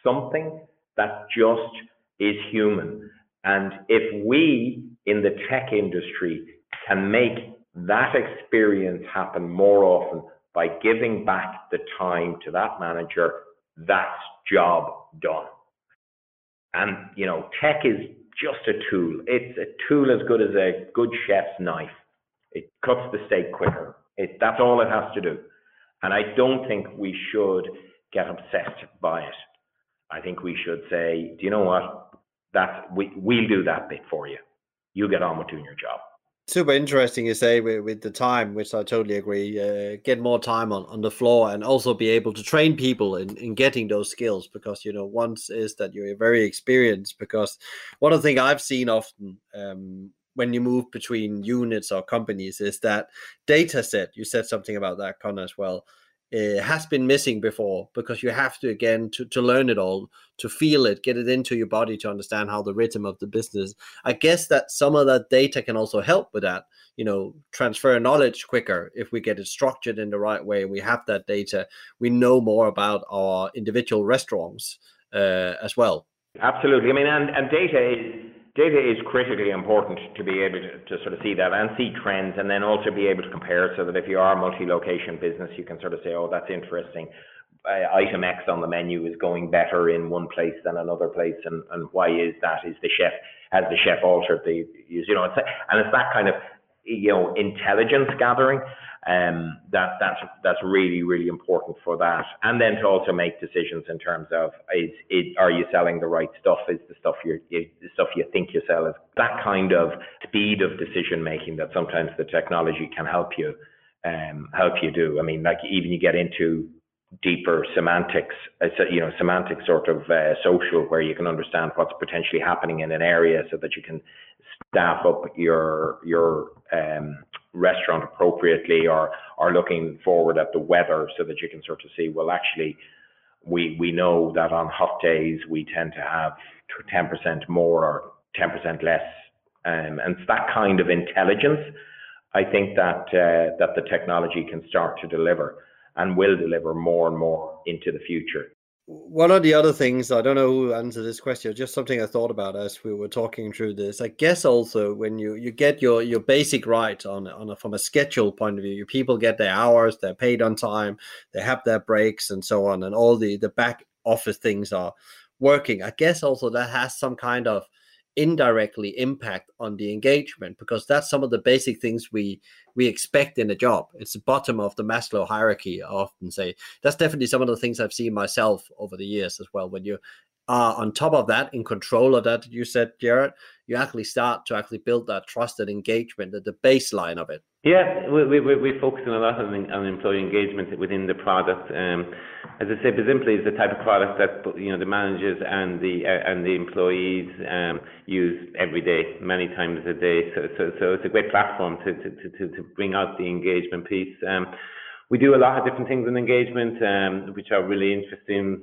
something that just is human. And if we in the tech industry can make that experience happen more often by giving back the time to that manager, that's job done. And, you know, tech is just a tool. It's a tool as good as a good chef's knife. It cuts the steak quicker. It, that's all it has to do. And I don't think we should get obsessed by it. I think we should say, do you know what? That we we'll do that bit for you. You get on with doing your job. Super interesting, you say with, with the time, which I totally agree. Uh, get more time on, on the floor and also be able to train people in, in getting those skills because, you know, once is that you're very experienced. Because one of the things I've seen often um, when you move between units or companies is that data set you said something about that connor as well uh, has been missing before because you have to again to, to learn it all to feel it get it into your body to understand how the rhythm of the business. I guess that some of that data can also help with that you know transfer knowledge quicker. If we get it structured in the right way we have that data we know more about our individual restaurants uh, as well. Absolutely. I mean and, and data is data is critically important to be able to, sort of see that and see trends and then also be able to compare so that if you are a multi-location business you can sort of say oh that's interesting. Uh, item x on the menu is going better in one place than another place and, and why is that? Is the chef has the chef altered the you know and it's that kind of you know intelligence gathering um, that that's that's really really important for that, and then to also make decisions in terms of is, is are you selling the right stuff? Is the stuff you the stuff you think you sell is that kind of speed of decision making that sometimes the technology can help you um, help you do. I mean, like even you get into deeper semantics, uh, you know, semantic sort of uh, social, where you can understand what's potentially happening in an area, so that you can staff up your your um, restaurant appropriately or are looking forward at the weather so that you can sort of see, well, actually, we, we know that on hot days we tend to have 10% more or 10% less. Um, and it's that kind of intelligence, I think that, uh, that the technology can start to deliver and will deliver more and more into the future. One of the other things I don't know who answered this question, just something I thought about as we were talking through this. I guess also when you you get your your basic right on on a, from a schedule point of view, your people get their hours, they're paid on time, they have their breaks and so on, and all the the back office things are working. I guess also that has some kind of indirectly impact on the engagement because that's some of the basic things we we expect in a job. It's the bottom of the maslow hierarchy i often say. That's definitely some of the things i've seen myself over the years as well. When you are on top of that in control of that you said jared you actually start to actually build that trusted engagement at the baseline of it yeah, we, we, we're focusing a lot on, on employee engagement within the product. Um, as I said, Bizimply is the type of product that you know the managers and the uh, and the employees um, use every day, many times a day. So, so, so it's a great platform to, to, to, to bring out the engagement piece. Um, we do a lot of different things in engagement, um, which are really interesting.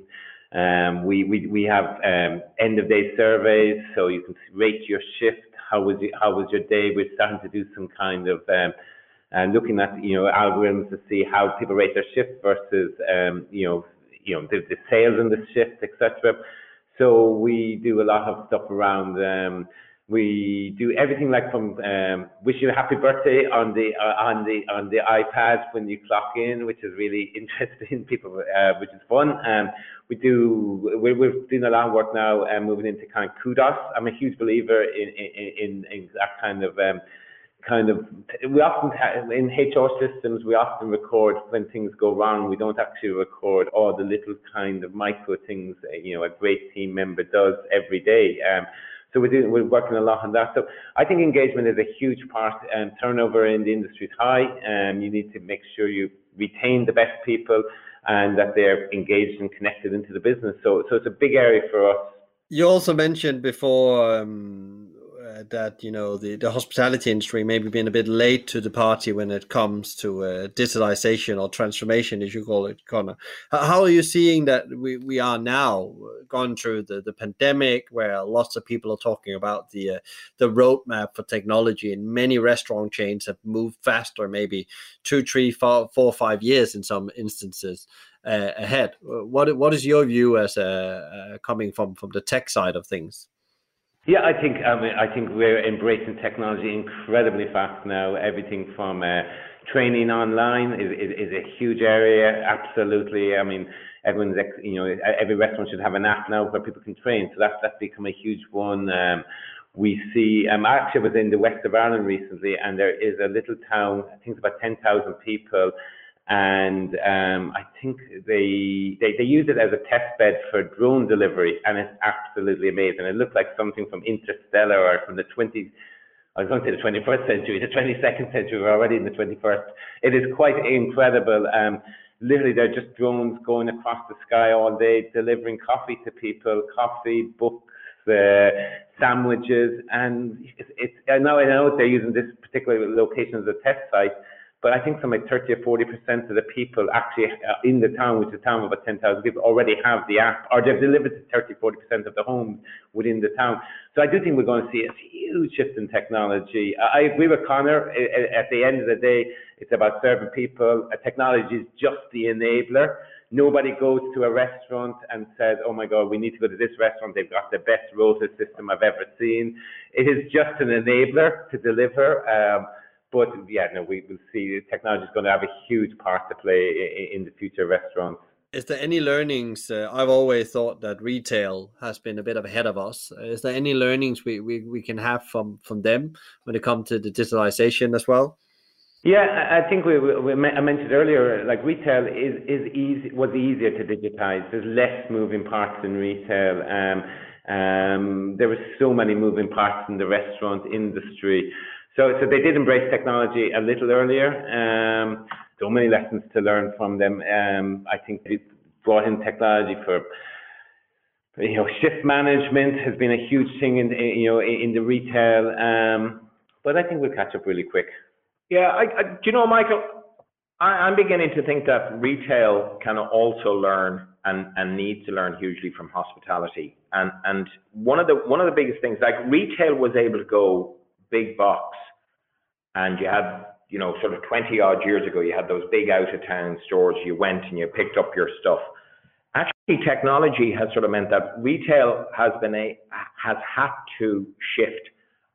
Um, we, we, we have um, end of day surveys, so you can rate your shift. How was, you, how was your day? We're starting to do some kind of um, and looking at you know algorithms to see how people rate their shift versus um, you know you know the, the sales in the shift, etc. So we do a lot of stuff around. We do everything like from um, wish you a happy birthday on the uh, on the on the iPad when you clock in, which is really *laughs* interesting. People, uh, which is fun. Um, we do we're, we're doing a lot of work now, and um, moving into kind of kudos. I'm a huge believer in in, in, in that kind of um, kind of we often in HR systems we often record when things go wrong. We don't actually record all the little kind of micro things uh, you know a great team member does every day. Um, so we're doing, we're working a lot on that. So I think engagement is a huge part. Um, turnover in the industry is high, and you need to make sure you retain the best people and that they're engaged and connected into the business. So so it's a big area for us. You also mentioned before. Um that you know the, the hospitality industry maybe being a bit late to the party when it comes to uh, digitalization or transformation, as you call it, Connor. How are you seeing that we, we are now uh, gone through the, the pandemic, where lots of people are talking about the uh, the roadmap for technology, and many restaurant chains have moved faster, maybe two, three, four, four five years in some instances. Uh, ahead. What what is your view as uh, coming from from the tech side of things? Yeah, I think I, think we're embracing technology incredibly fast now. Everything from uh, training online is, is, is a huge area. Absolutely. I mean, everyone's you know every restaurant should have an app now where people can train. So that's that's become a huge one. Um, we see. Um, I actually was in the west of Ireland recently, and there is a little town. I think it's about ten thousand people and um, I think they, they they use it as a test bed for drone delivery, and it's absolutely amazing. It looks like something from Interstellar or from the 20. I was going to say the 21st century, the 22nd century. We're already in the 21st. It is quite incredible. Um, literally, they're just drones going across the sky all day, delivering coffee to people, coffee, books, uh, sandwiches, and it's, it's. I know I know they're using this particular location as a test site but I think some like 30 or 40 percent of the people actually uh, in the town, which is a town of about 10,000 people, already have the app, or they've delivered to 30, 40 percent of the homes within the town. So I do think we're going to see a huge shift in technology. I agree with Connor. At the end of the day, it's about serving people. Technology is just the enabler. Nobody goes to a restaurant and says, "Oh my God, we need to go to this restaurant. They've got the best rota system I've ever seen." It is just an enabler to deliver. Um, but yeah, no, we will see technology is going to have a huge part to play in, in the future restaurants. Is there any learnings? Uh, I've always thought that retail has been a bit ahead of us. Is there any learnings we, we, we can have from, from them when it comes to the digitalization as well? Yeah, I think we, we, I mentioned earlier, like retail is is easy was easier to digitize. There's less moving parts in retail. Um, um, there were so many moving parts in the restaurant industry. So, so they did embrace technology a little earlier. Um, so many lessons to learn from them. Um, I think they brought in technology for you know shift management has been a huge thing in you know in the retail. Um, but I think we'll catch up really quick. Yeah, I, I, do you know, Michael? I, am beginning to think that retail can also learn and, and need to learn hugely from hospitality. And and one of the one of the biggest things, like retail was able to go big box and you had, you know, sort of 20 odd years ago, you had those big out of town stores. You went and you picked up your stuff. Actually, technology has sort of meant that retail has been a has had to shift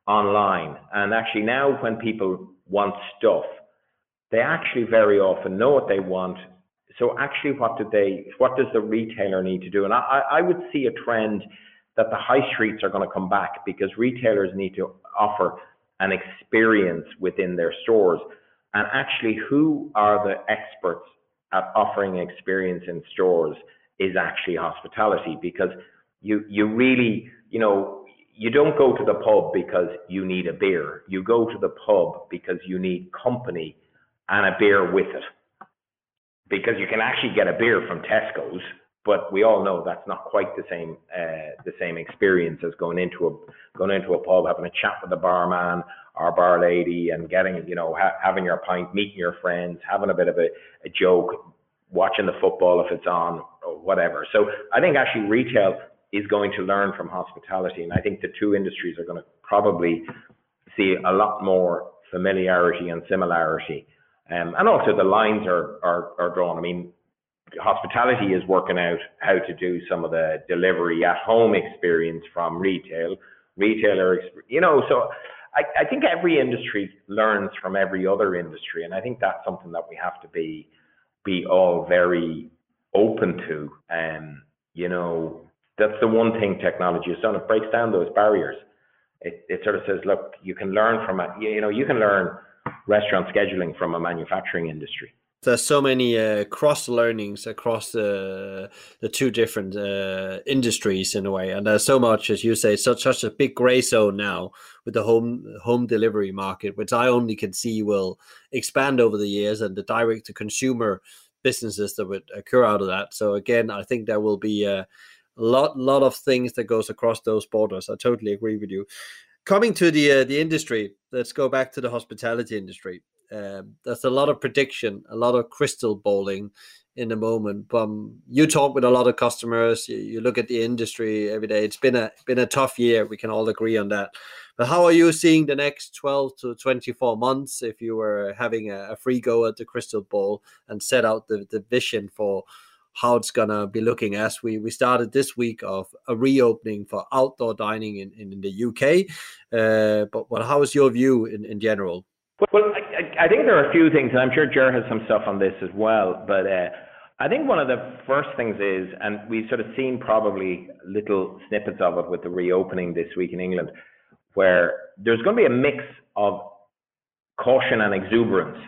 online and actually now when people want stuff they actually very often know what they want so actually what do they what does the retailer need to do and i, I would see a trend that the high streets are going to come back because retailers need to offer an experience within their stores. And actually who are the experts at offering experience in stores is actually hospitality because you you really you know you don't go to the pub because you need a beer. You go to the pub because you need company and a beer with it. Because you can actually get a beer from Tesco's but we all know that's not quite the same uh, the same experience as going into a going into a pub having a chat with the barman or bar lady and getting you know ha- having your pint meeting your friends having a bit of a, a joke watching the football if it's on or whatever. So I think actually retail is going to learn from hospitality, and I think the two industries are going to probably see a lot more familiarity and similarity. Um, and also the lines are, are, are drawn. I mean, hospitality is working out how to do some of the delivery at home experience from retail, retailer, you know, so I, I think every industry learns from every other industry. And I think that's something that we have to be, be all very open to. And, you know, that's the one thing technology has done. It breaks down those barriers. It, it sort of says, look, you can learn from a, You know, you can learn restaurant scheduling from a manufacturing industry. There's so many uh, cross learnings across the the two different uh, industries in a way, and there's so much, as you say, such such a big gray zone now with the home home delivery market, which I only can see will expand over the years, and the direct to consumer businesses that would occur out of that. So again, I think there will be a lot lot of things that goes across those borders. I totally agree with you. Coming to the uh, the industry, let's go back to the hospitality industry. Um, there's a lot of prediction, a lot of crystal balling in the moment. Um, you talk with a lot of customers. You, you, look at the industry every day. It's been a been a tough year. We can all agree on that. But how are you seeing the next 12 to 24 months if you were having a, a free go at the crystal ball and set out the, the vision for how it's gonna be looking as we we started this week of a reopening for outdoor dining in, in, in the UK. Uh, but but how is your view in, in general? Well, I, I think there are a few things, and I'm sure Jer has some stuff on this as well. But uh, I think one of the first things is, and we've sort of seen probably little snippets of it with the reopening this week in England, where there's going to be a mix of caution and exuberance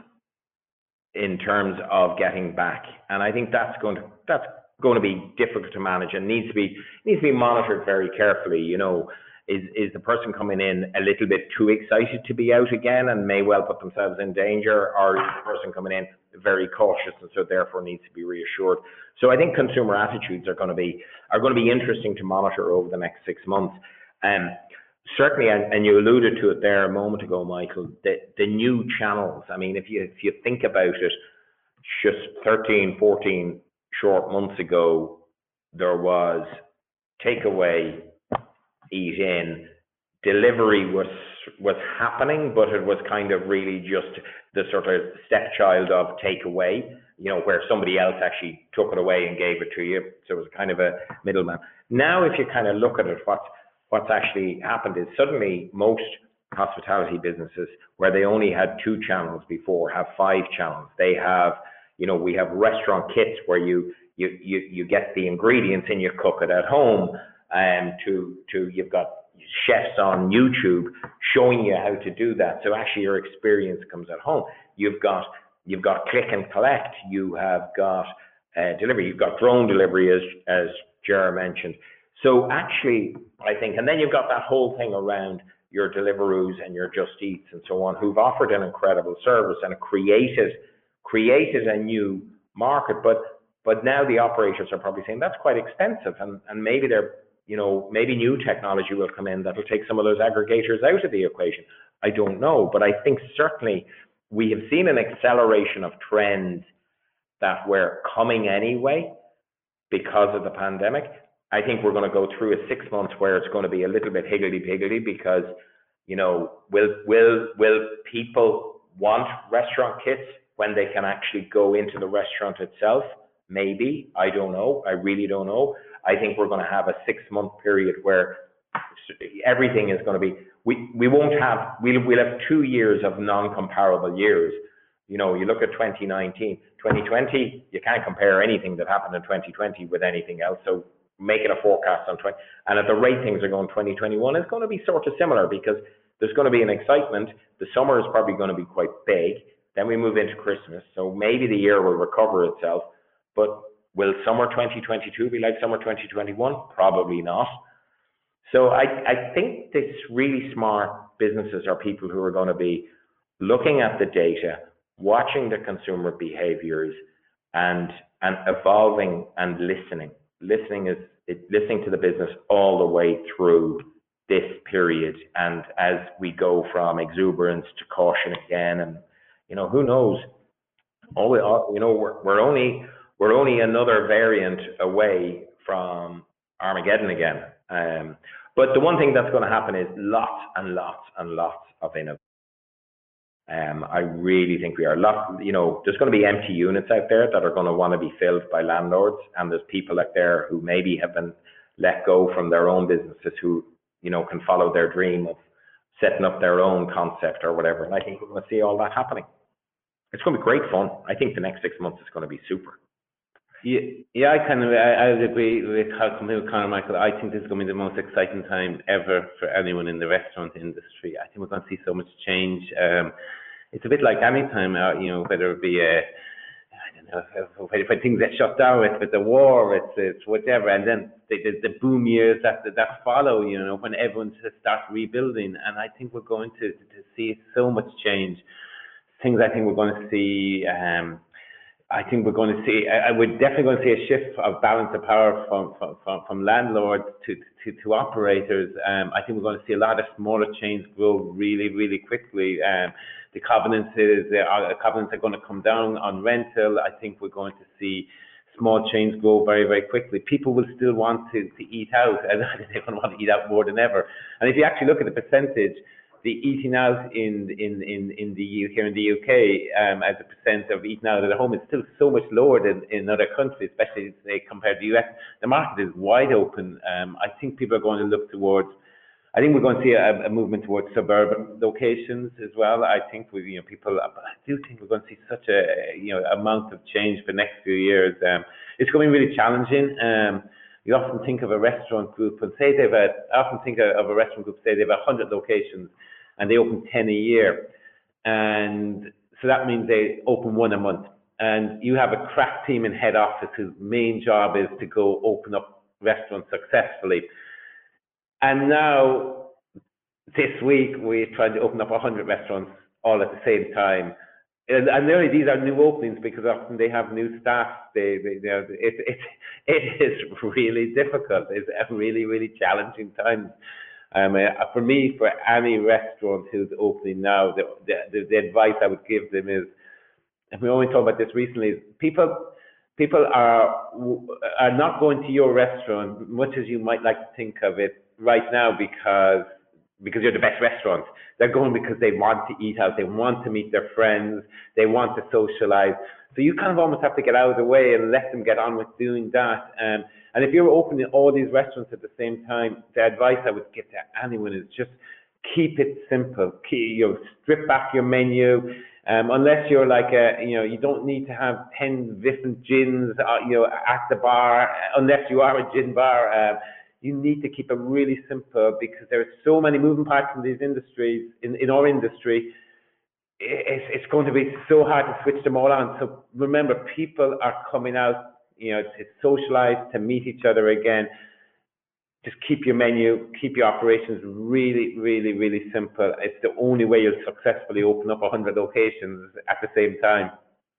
in terms of getting back, and I think that's going to that's going to be difficult to manage and needs to be needs to be monitored very carefully. You know, is is the person coming in a little bit too excited to be out again and may well put themselves in danger, or is the person coming in very cautious and so therefore needs to be reassured? So I think consumer attitudes are going to be are going to be interesting to monitor over the next six months. Um, certainly, and, and you alluded to it there a moment ago, Michael, the, the new channels. I mean, if you if you think about it, just 13, 14 short months ago, there was takeaway eat in. Delivery was was happening, but it was kind of really just the sort of stepchild of takeaway, you know, where somebody else actually took it away and gave it to you. So it was kind of a middleman. Now, if you kind of look at it, what's what's actually happened is suddenly most hospitality businesses where they only had two channels before have five channels. They have, you know, we have restaurant kits where you you you, you get the ingredients and you cook it at home um, to to you've got chefs on YouTube showing you how to do that. So actually, your experience comes at home. You've got you've got click and collect. You have got uh, delivery. You've got drone delivery, as as Jer mentioned. So actually, I think, and then you've got that whole thing around your Deliveroos and your Just Eats and so on, who've offered an incredible service and created created a new market. But but now the operators are probably saying that's quite expensive, and and maybe they're you know, maybe new technology will come in that will take some of those aggregators out of the equation. I don't know, but I think certainly we have seen an acceleration of trends that were coming anyway because of the pandemic. I think we're going to go through a six months where it's going to be a little bit higgledy piggledy because, you know, will will will people want restaurant kits when they can actually go into the restaurant itself? Maybe. I don't know. I really don't know. I think we're going to have a six month period where everything is going to be, we, we won't have, we'll, we'll have two years of non comparable years. You know, you look at 2019, 2020, you can't compare anything that happened in 2020 with anything else. So making a forecast on 20, and at the rate things are going 2021 is going to be sort of similar because there's going to be an excitement. The summer is probably going to be quite big. Then we move into Christmas. So maybe the year will recover itself. But will summer 2022 be like summer 2021? Probably not. So I, I think this really smart businesses are people who are going to be looking at the data, watching the consumer behaviors, and and evolving and listening. Listening is it, listening to the business all the way through this period, and as we go from exuberance to caution again, and you know who knows, all, we all you know we're, we're only we're only another variant away from Armageddon again. Um, but the one thing that's going to happen is lots and lots and lots of innovation. Um, I really think we are lots, you know, there's going to be empty units out there that are going to want to be filled by landlords, and there's people out there who maybe have been let go from their own businesses who, you know, can follow their dream of setting up their own concept or whatever. And I think we're going to see all that happening. It's going to be great fun. I think the next six months is going to be super. Yeah, yeah, I kind of I, I agree with how with Connor Michael. I think this is going to be the most exciting time ever for anyone in the restaurant industry. I think we're going to see so much change. Um, it's a bit like any time, uh, you know, whether it be a I don't know when, when things get shut down, it's with the war, it's it's whatever, and then the, the, the boom years that that follow, you know, when everyone starts rebuilding, and I think we're going to to see so much change. Things I think we're going to see. Um, I think we're going to see, I, we're definitely going to see a shift of balance of power from, from, from landlords to, to, to operators. Um, I think we're going to see a lot of smaller chains grow really, really quickly. Um, the covenants, is, uh, covenants are going to come down on rental. I think we're going to see small chains grow very, very quickly. People will still want to, to eat out, *laughs* and they're going to want to eat out more than ever. And if you actually look at the percentage, the eating out in in in in the here in the UK um, as a percent of eating out at home is still so much lower than in other countries, especially say compared to the US. The market is wide open. Um, I think people are going to look towards. I think we're going to see a, a movement towards suburban locations as well. I think we, you know, people. I do think we're going to see such a you know amount of change for the next few years. Um, it's going to be really challenging. Um, you often think of a restaurant group and say they've a, I often think of a restaurant group, say they've 100 locations and they open 10 a year. And so that means they open one a month. And you have a crack team in head office whose main job is to go open up restaurants successfully. And now, this week, we tried to open up 100 restaurants all at the same time. And, and really, these are new openings because often they have new staff. They, they, they are, it, it, *laughs* it is really difficult. It's a really, really challenging time. Um, uh, for me, for any restaurant who's opening now, the, the, the advice I would give them is, and we only talked about this recently, people people are are not going to your restaurant much as you might like to think of it right now because because you're the best restaurant. They're going because they want to eat out, they want to meet their friends, they want to socialize. So you kind of almost have to get out of the way and let them get on with doing that. Um, and if you're opening all these restaurants at the same time, the advice I would give to anyone is just keep it simple. Keep, you know, strip back your menu. Um, unless you're like a, you know, you don't need to have 10 different gins, uh, you know, at the bar, unless you are a gin bar. Uh, you need to keep it really simple because there are so many moving parts in these industries, in, in our industry. It's, it's going to be so hard to switch them all on. So remember, people are coming out you know, to socialize, to meet each other again. Just keep your menu, keep your operations really, really, really simple. It's the only way you'll successfully open up 100 locations at the same time.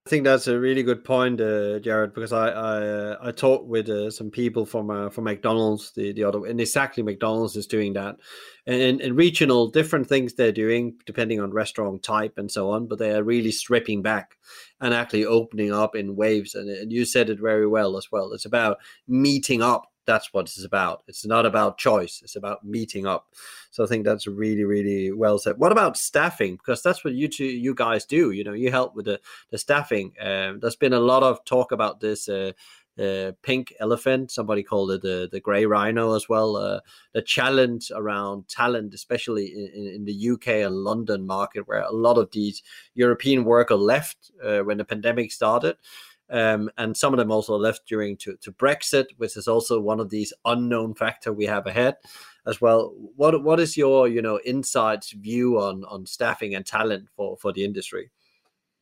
I think that's a really good point, uh, Jared, because I I, uh, I talked with uh, some people from uh, from McDonald's the, the other and exactly McDonald's is doing that, and in regional different things they're doing depending on restaurant type and so on, but they are really stripping back and actually opening up in waves, and, and you said it very well as well. It's about meeting up that's what it's about. It's not about choice. It's about meeting up. So I think that's really, really well said. What about staffing? Because that's what you two, you guys do. You know, you help with the the staffing. Um, there's been a lot of talk about this. Uh, uh, pink elephant. Somebody called it the the gray rhino as well. Uh, the challenge around talent, especially in, in, the UK and London market, where a lot of these European workers left uh, when the pandemic started. Um, and some of them also left during to, to Brexit, which is also one of these unknown factor we have ahead as well. What what is your you know insights view on on staffing and talent for for the industry?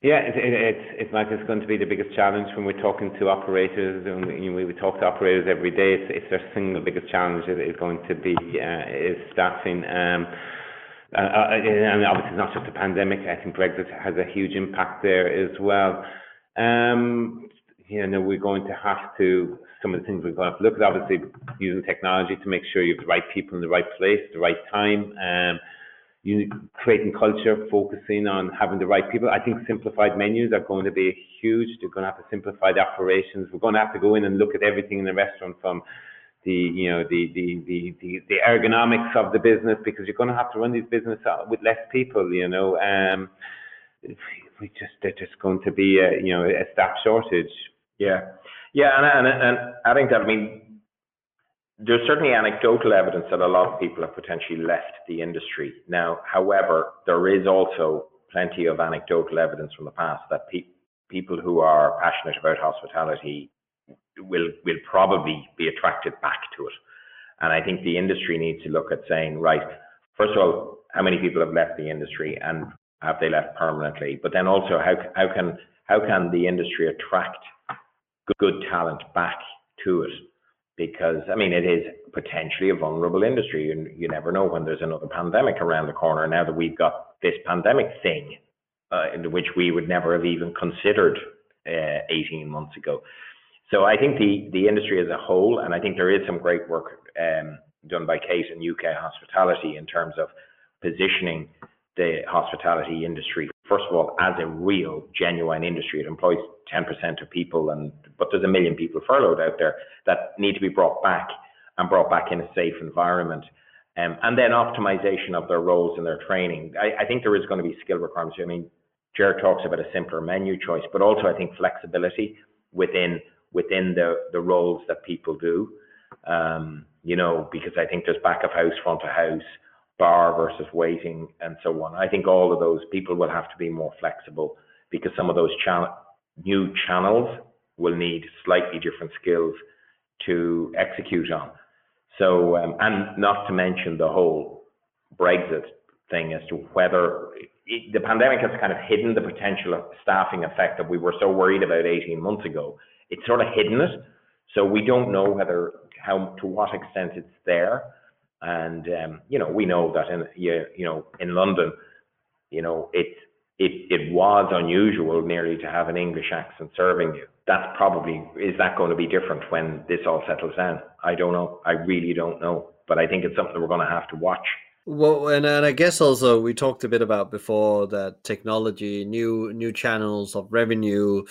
Yeah, it, it, it's it's like it's going to be the biggest challenge when we're talking to operators, and you know, we talk to operators every day. It's, it's their single biggest challenge is going to be uh, is staffing. Um, uh, uh, and obviously, not just the pandemic. I think Brexit has a huge impact there as well. Um, you know, we're going to have to, some of the things we're going to have to look at, obviously, using technology to make sure you have the right people in the right place, the right time. Um, you creating culture, focusing on having the right people. I think simplified menus are going to be huge. They're going to have to simplify the operations. We're going to have to go in and look at everything in the restaurant from the you know the the the the, the ergonomics of the business because you're going to have to run these business with less people. You know, um, we just they're just going to be a, you know a staff shortage. Yeah, yeah, and and, and I think that I mean there's certainly anecdotal evidence that a lot of people have potentially left the industry. Now, however, there is also plenty of anecdotal evidence from the past that pe- people who are passionate about hospitality will will probably be attracted back to it. And I think the industry needs to look at saying, right, first of all, how many people have left the industry, and have they left permanently? But then also, how how can how can the industry attract good talent back to it? Because I mean, it is potentially a vulnerable industry, and you never know when there's another pandemic around the corner. Now that we've got this pandemic thing, uh, which we would never have even considered uh, 18 months ago. So I think the the industry as a whole, and I think there is some great work um, done by Kate in UK hospitality in terms of positioning the hospitality industry, first of all, as a real, genuine industry. It employs 10% of people, and but there's a million people furloughed out there that need to be brought back and brought back in a safe environment. Um, and then optimization of their roles and their training. I, I think there is going to be skill requirements. I mean, Jared talks about a simpler menu choice, but also I think flexibility within within the the roles that people do. Um, you know, because I think there's back of house, front of house, bar versus waiting and so on. I think all of those people will have to be more flexible because some of those channel, new channels will need slightly different skills to execute on. So, um, and not to mention the whole Brexit thing as to whether it, the pandemic has kind of hidden the potential staffing effect that we were so worried about 18 months ago. It's sort of hidden it. So we don't know whether how to what extent it's there. And um, you know, we know that in you, you know in London, you know it it it was unusual nearly to have an English accent serving you. That's probably is that going to be different when this all settles down? I don't know. I really don't know. But I think it's something we're going to have to watch. Well, and, and I guess also we talked a bit about before that technology, new new channels of revenue,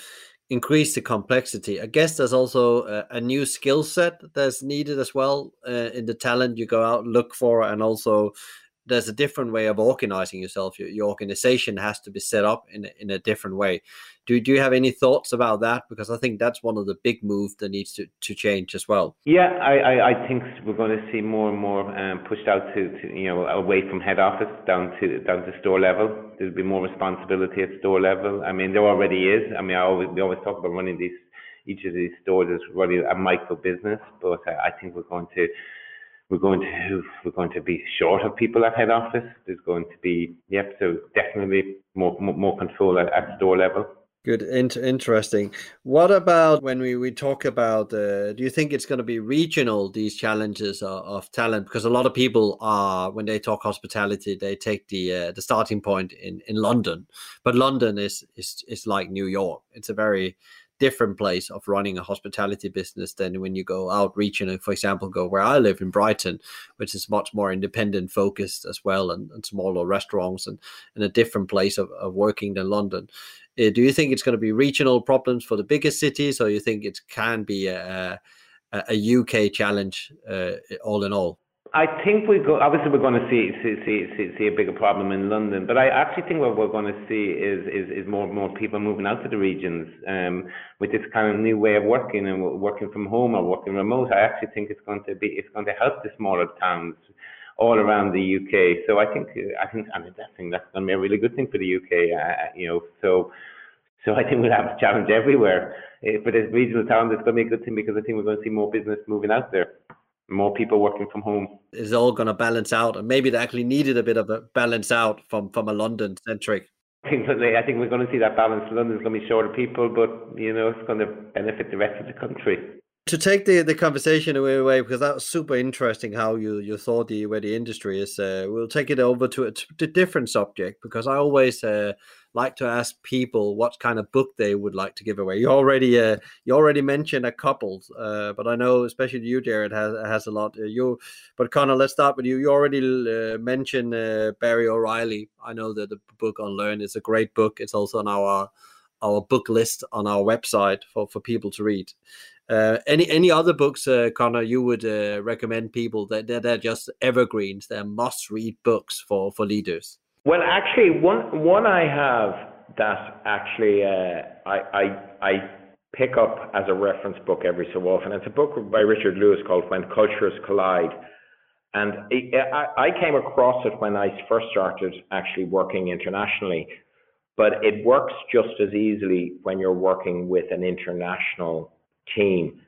increase the complexity. I guess there's also a, a new skill set that's needed as well uh, in the talent you go out look for, and also there's a different way of organizing yourself. Your, your organization has to be set up in a, in a different way. Do, do you have any thoughts about that? Because I think that's one of the big moves that needs to, to change as well. Yeah, I, I, I think we're going to see more and more um, pushed out to, to, you know away from head office down to down to store level. There'll be more responsibility at store level. I mean, there already is. I mean, I always, we always talk about running these each of these stores as running a micro business, but I, I think we're going to we're going to we're going to be short of people at head office. There's going to be yep, so definitely more more, control at, at store level. Good, interesting. What about when we, we talk about? Uh, do you think it's going to be regional? These challenges of, of, talent, because a lot of people are when they talk hospitality, they take the uh, the starting point in, in London, but London is is is like New York. It's a very different place of running a hospitality business than when you go out reaching for example go where i live in brighton which is much more independent focused as well and, and smaller restaurants and, and a different place of, of working than london uh, do you think it's going to be regional problems for the biggest cities or you think it can be a, a, a UK challenge uh, all in all? I think we go. Obviously, we're going to see see, see see a bigger problem in London, but I actually think what we're going to see is is, is more more people moving out to the regions um, with this kind of new way of working and working from home or working remote. I actually think it's going to be it's going to help the smaller towns all around the UK. So I think I think I mean that's going to be a really good thing for the UK. Uh, you know, so so I think we'll have a challenge everywhere. Uh, for the regional town, it's going to be a good thing because I think we're going to see more business moving out there more people working from home. Is all going to balance out, and maybe they actually needed a bit of a balance out from from a London centric. I think, I think we're going to see that balance. London's going to be shorter people, but you know it's going to benefit the rest of the country to take the, the conversation away, away because that was super interesting how you, you thought the where the industry is. Uh, we'll take it over to a, to a different subject because I always uh, like to ask people what kind of book they would like to give away. You already uh, you already mentioned a couple, uh, but I know especially you, Jared, has has a lot. Uh, you, but Connor, let's start with you. You already uh, mentioned Barry O'Reilly. I know that the book Unlearn is a great book. It's also on our our book list on our website for, for people to read. Uh, any any other books, uh, Connor, you would uh, recommend people that they're, they're, just evergreens, they're must read books for, for leaders? Well, actually, one one I have that actually uh, I, I I pick up as a reference book every so often. It's a book by Richard Lewis called When Cultures Collide. And it, I, I came across it when I first started actually working internationally, but it works just as easily when you're working with an international team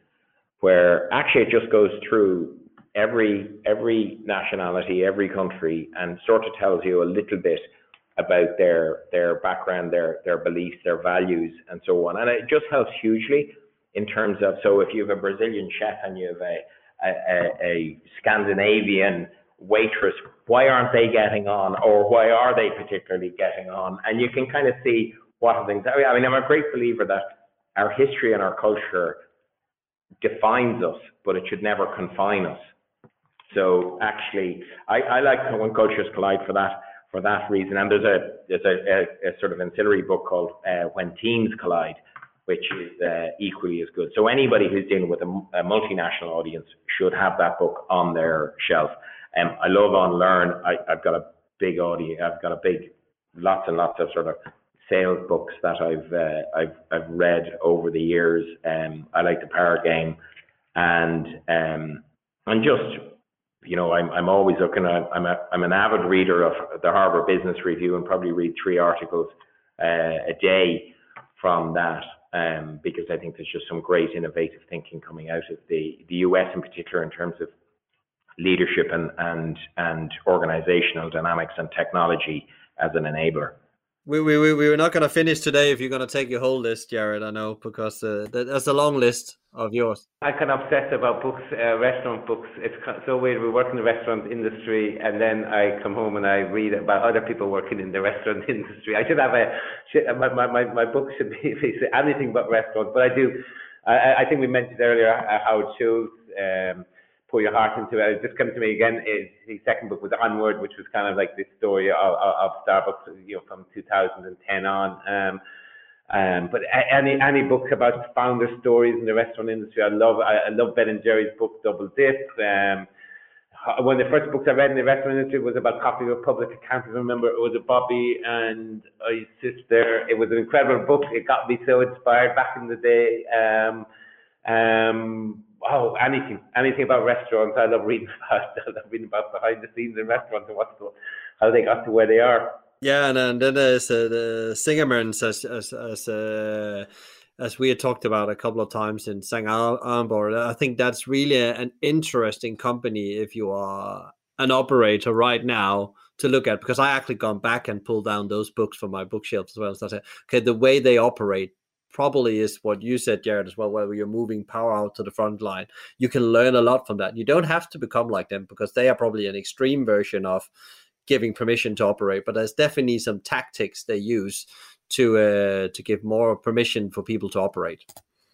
where actually it just goes through every every nationality, every country, and sort of tells you a little bit about their their background, their their beliefs, their values, and so on. And it just helps hugely in terms of so if you have a Brazilian chef and you have a a, a Scandinavian waitress, why aren't they getting on, or why are they particularly getting on? And you can kind of see what things. I mean, I'm a great believer that our history and our culture defines us, but it should never confine us. So actually, I, I like when cultures collide for that for that reason. And there's a there's a, a, a sort of ancillary book called uh, When Teams Collide, which is uh, equally as good. So anybody who's dealing with a, a, multinational audience should have that book on their shelf. Um, I love Unlearn. I, I've got a big audience. I've got a big lots and lots of sort of sales books that I've uh, I've I've read over the years. Um, I like the Power Game, and um, and just you know I'm I'm always looking at I'm a I'm an avid reader of the Harvard Business Review and probably read three articles uh, a day from that. Um, because I think there's just some great innovative thinking coming out of the, the US in particular in terms of leadership and, and, and organizational dynamics and technology as an enabler. We, we, we, we were not going to finish today if you're going to take your whole list, Jared. I know because uh, that's a long list of yours. I can obsess about books, uh, restaurant books. It's so weird. We work in the restaurant industry, and then I come home and I read about other people working in the restaurant *laughs* industry. I should have a my my my, my book should *laughs* be anything but restaurant, but I do. I, I think we mentioned earlier how it shows. Um, pour your heart into it. It just came to me again. Is his second book was Onward, which was kind of like this story of, of, Starbucks, you know, from 2010 on. Um, um, but any any books about founder stories in the restaurant industry, I love. I, I love Ben and Jerry's book Double Dip. Um, one of the first books I read in the restaurant industry was about Coffee Republic. I can't remember. It was a Bobby and his sister. It was an incredible book. It got me so inspired back in the day. Um, um, oh, anything, anything about restaurants. I love reading *laughs* about. I love reading about behind the scenes in restaurants and what's the, how they got to where they are. Yeah, and, and then there's uh, the Zingerman's as as as, uh, as we had talked about a couple of times in St. Arnborg. I think that's really a, an interesting company if you are an operator right now to look at because I actually gone back and pulled down those books from my bookshelf as well. So I said, okay, the way they operate probably is what you said, Jared, as well, where you're moving power out to the front line. You can learn a lot from that. You don't have to become like them because they are probably an extreme version of giving permission to operate, but there's definitely some tactics they use to uh, to give more permission for people to operate.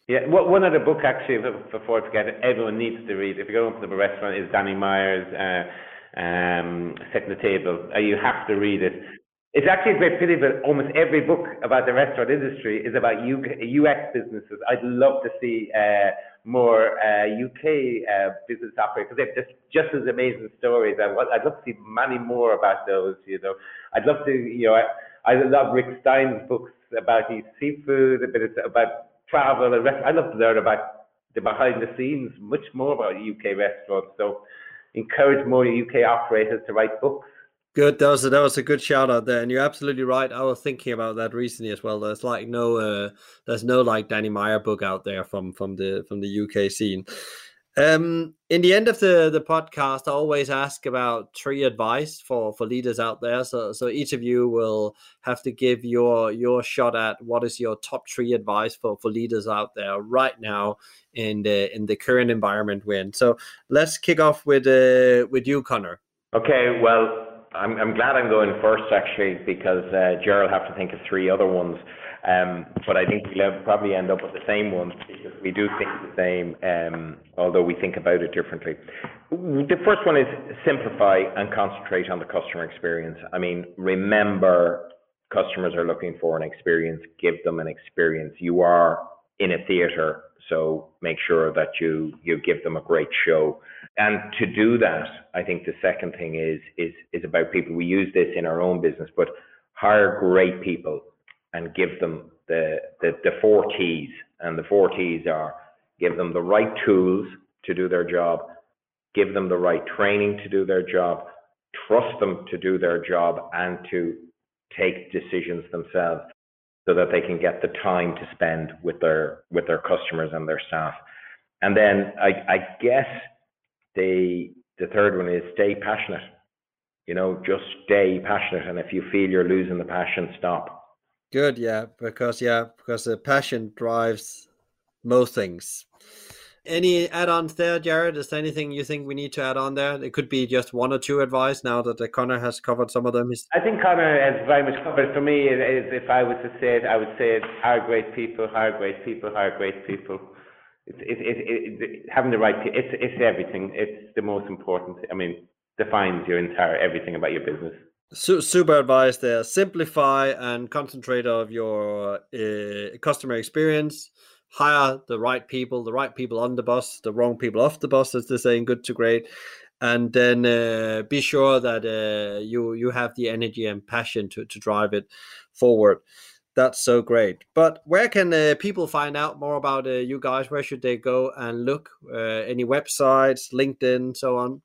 Yeah, one other book actually, before I forget everyone needs to read. If you go into the restaurant, is Danny Meyer's. uh, um, Setting the Table. Uh, you have to read it It's actually a great pity that almost every book about the restaurant industry is about UK, US businesses. I'd love to see uh, more uh, UK uh, business operators because they have just, just as amazing stories. I, I'd love to see many more about those. You know, I'd love to. You know, I, I love Rick Stein's books about his seafood, a bit about travel and rest. I love to learn about the behind the scenes, much more about UK restaurants. So, encourage more UK operators to write books. Good. That was a, that was a good shout out there, and you're absolutely right. I was thinking about that recently as well. There's like no, uh, there's no like Danny Meyer book out there from from the from the UK scene. Um, in the end of the the podcast, I always ask about three advice for for leaders out there. So so each of you will have to give your your shot at what is your top three advice for for leaders out there right now in the in the current environment we're in. So let's kick off with uh, with you, Connor. Okay. Well, I'm, I'm glad I'm going first actually because uh, Jared have to think of three other ones. Um, but I think we'll probably end up with the same ones because we do think the same, um, although we think about it differently. The first one is simplify and concentrate on the customer experience. I mean, remember, customers are looking for an experience. Give them an experience. You are in a theater, so make sure that you you give them a great show. And to do that, I think the second thing is is is about people. We use this in our own business, but hire great people and give them the the, the four T's. And the four T's are give them the right tools to do their job, give them the right training to do their job, trust them to do their job and to take decisions themselves so that they can get the time to spend with their with their customers and their staff. And then I, I guess the the third one is stay passionate. You know, just stay passionate, and if you feel you're losing the passion, stop. Good, yeah, because yeah, because the passion drives most things. Any add-ons there, Jared? Is there anything you think we need to add on there? It could be just one or two advice now that uh, Connor has covered some of them. I think Connor has very much covered. For me, if I was to say it, I would say it: hire great people, hire great people, hire great people it's it, it, it, having the right it's it's everything. It's the most important i mean defines your entire everything about your business. Super advice there. Simplify and concentrate of your uh, customer experience. Hire the right people the right people on the bus the wrong people off the bus as they're saying good to great. And then uh, be sure that uh, you you have the energy and passion to, to drive it forward that's so great. But where can uh, people find out more about uh, you guys? Where should they go and look? Uh, any websites, LinkedIn, so on?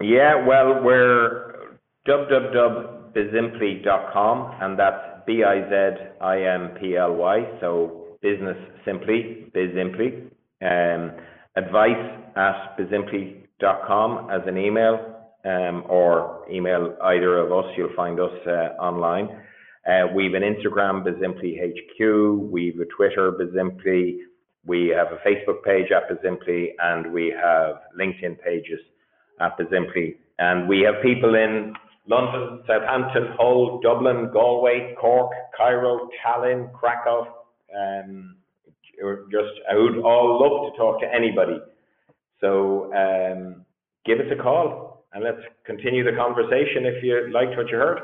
Yeah, well, we're www.bizimply.com, and that's B I Z I M P L Y. So business simply, Bizimply. Um, advice at bizimply.com as an email, um, or email either of us. You'll find us uh, online. Uh, we've an Instagram, Bizimply HQ. We've a Twitter, Bizimply. We have a Facebook page at Bizimply, and we have LinkedIn pages at Bizimply. And we have people in London, Southampton, Hull, Dublin, Galway, Cork, Cairo, Tallinn, Krakow. Um, just I would all love to talk to anybody. So um, give us a call and let's continue the conversation if you liked what you heard.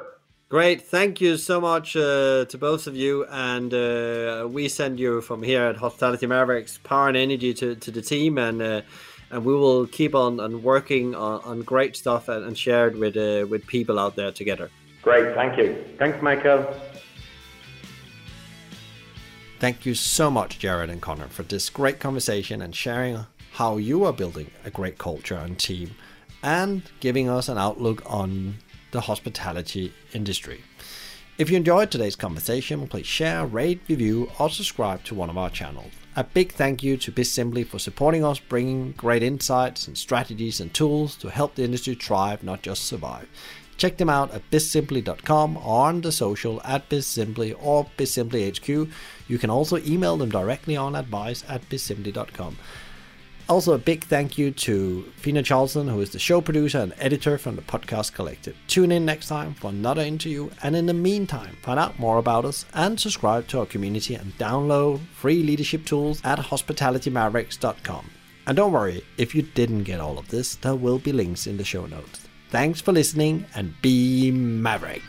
Great. Thank you so much uh, to both of you. And uh, we send you from here at Hospitality Mavericks power and energy to, to the team. And uh, and we will keep on, on working on, on great stuff and, and shared with, uh, with people out there together. Great. Thank you. Thanks, Michael. Thank you so much, Jared and Connor, for this great conversation and sharing how you are building a great culture and team and giving us an outlook on the hospitality industry. If you enjoyed today's conversation, please share, rate, review, or subscribe to one of our channels. A big thank you to Bizimply for supporting us, bringing great insights and strategies and tools to help the industry thrive, not just survive. Check them out at bizimply.com or on the social at bizimply or bizimplyhq. You can also email them directly on advice at bizimply.com. Also, a big thank you to Fina Charlson, who is the show producer and editor from the Podcast Collective. Tune in next time for another interview, and in the meantime, find out more about us and subscribe to our community and download free leadership tools at hospitalitymavericks.com. And don't worry, if you didn't get all of this, there will be links in the show notes. Thanks for listening and be Maverick.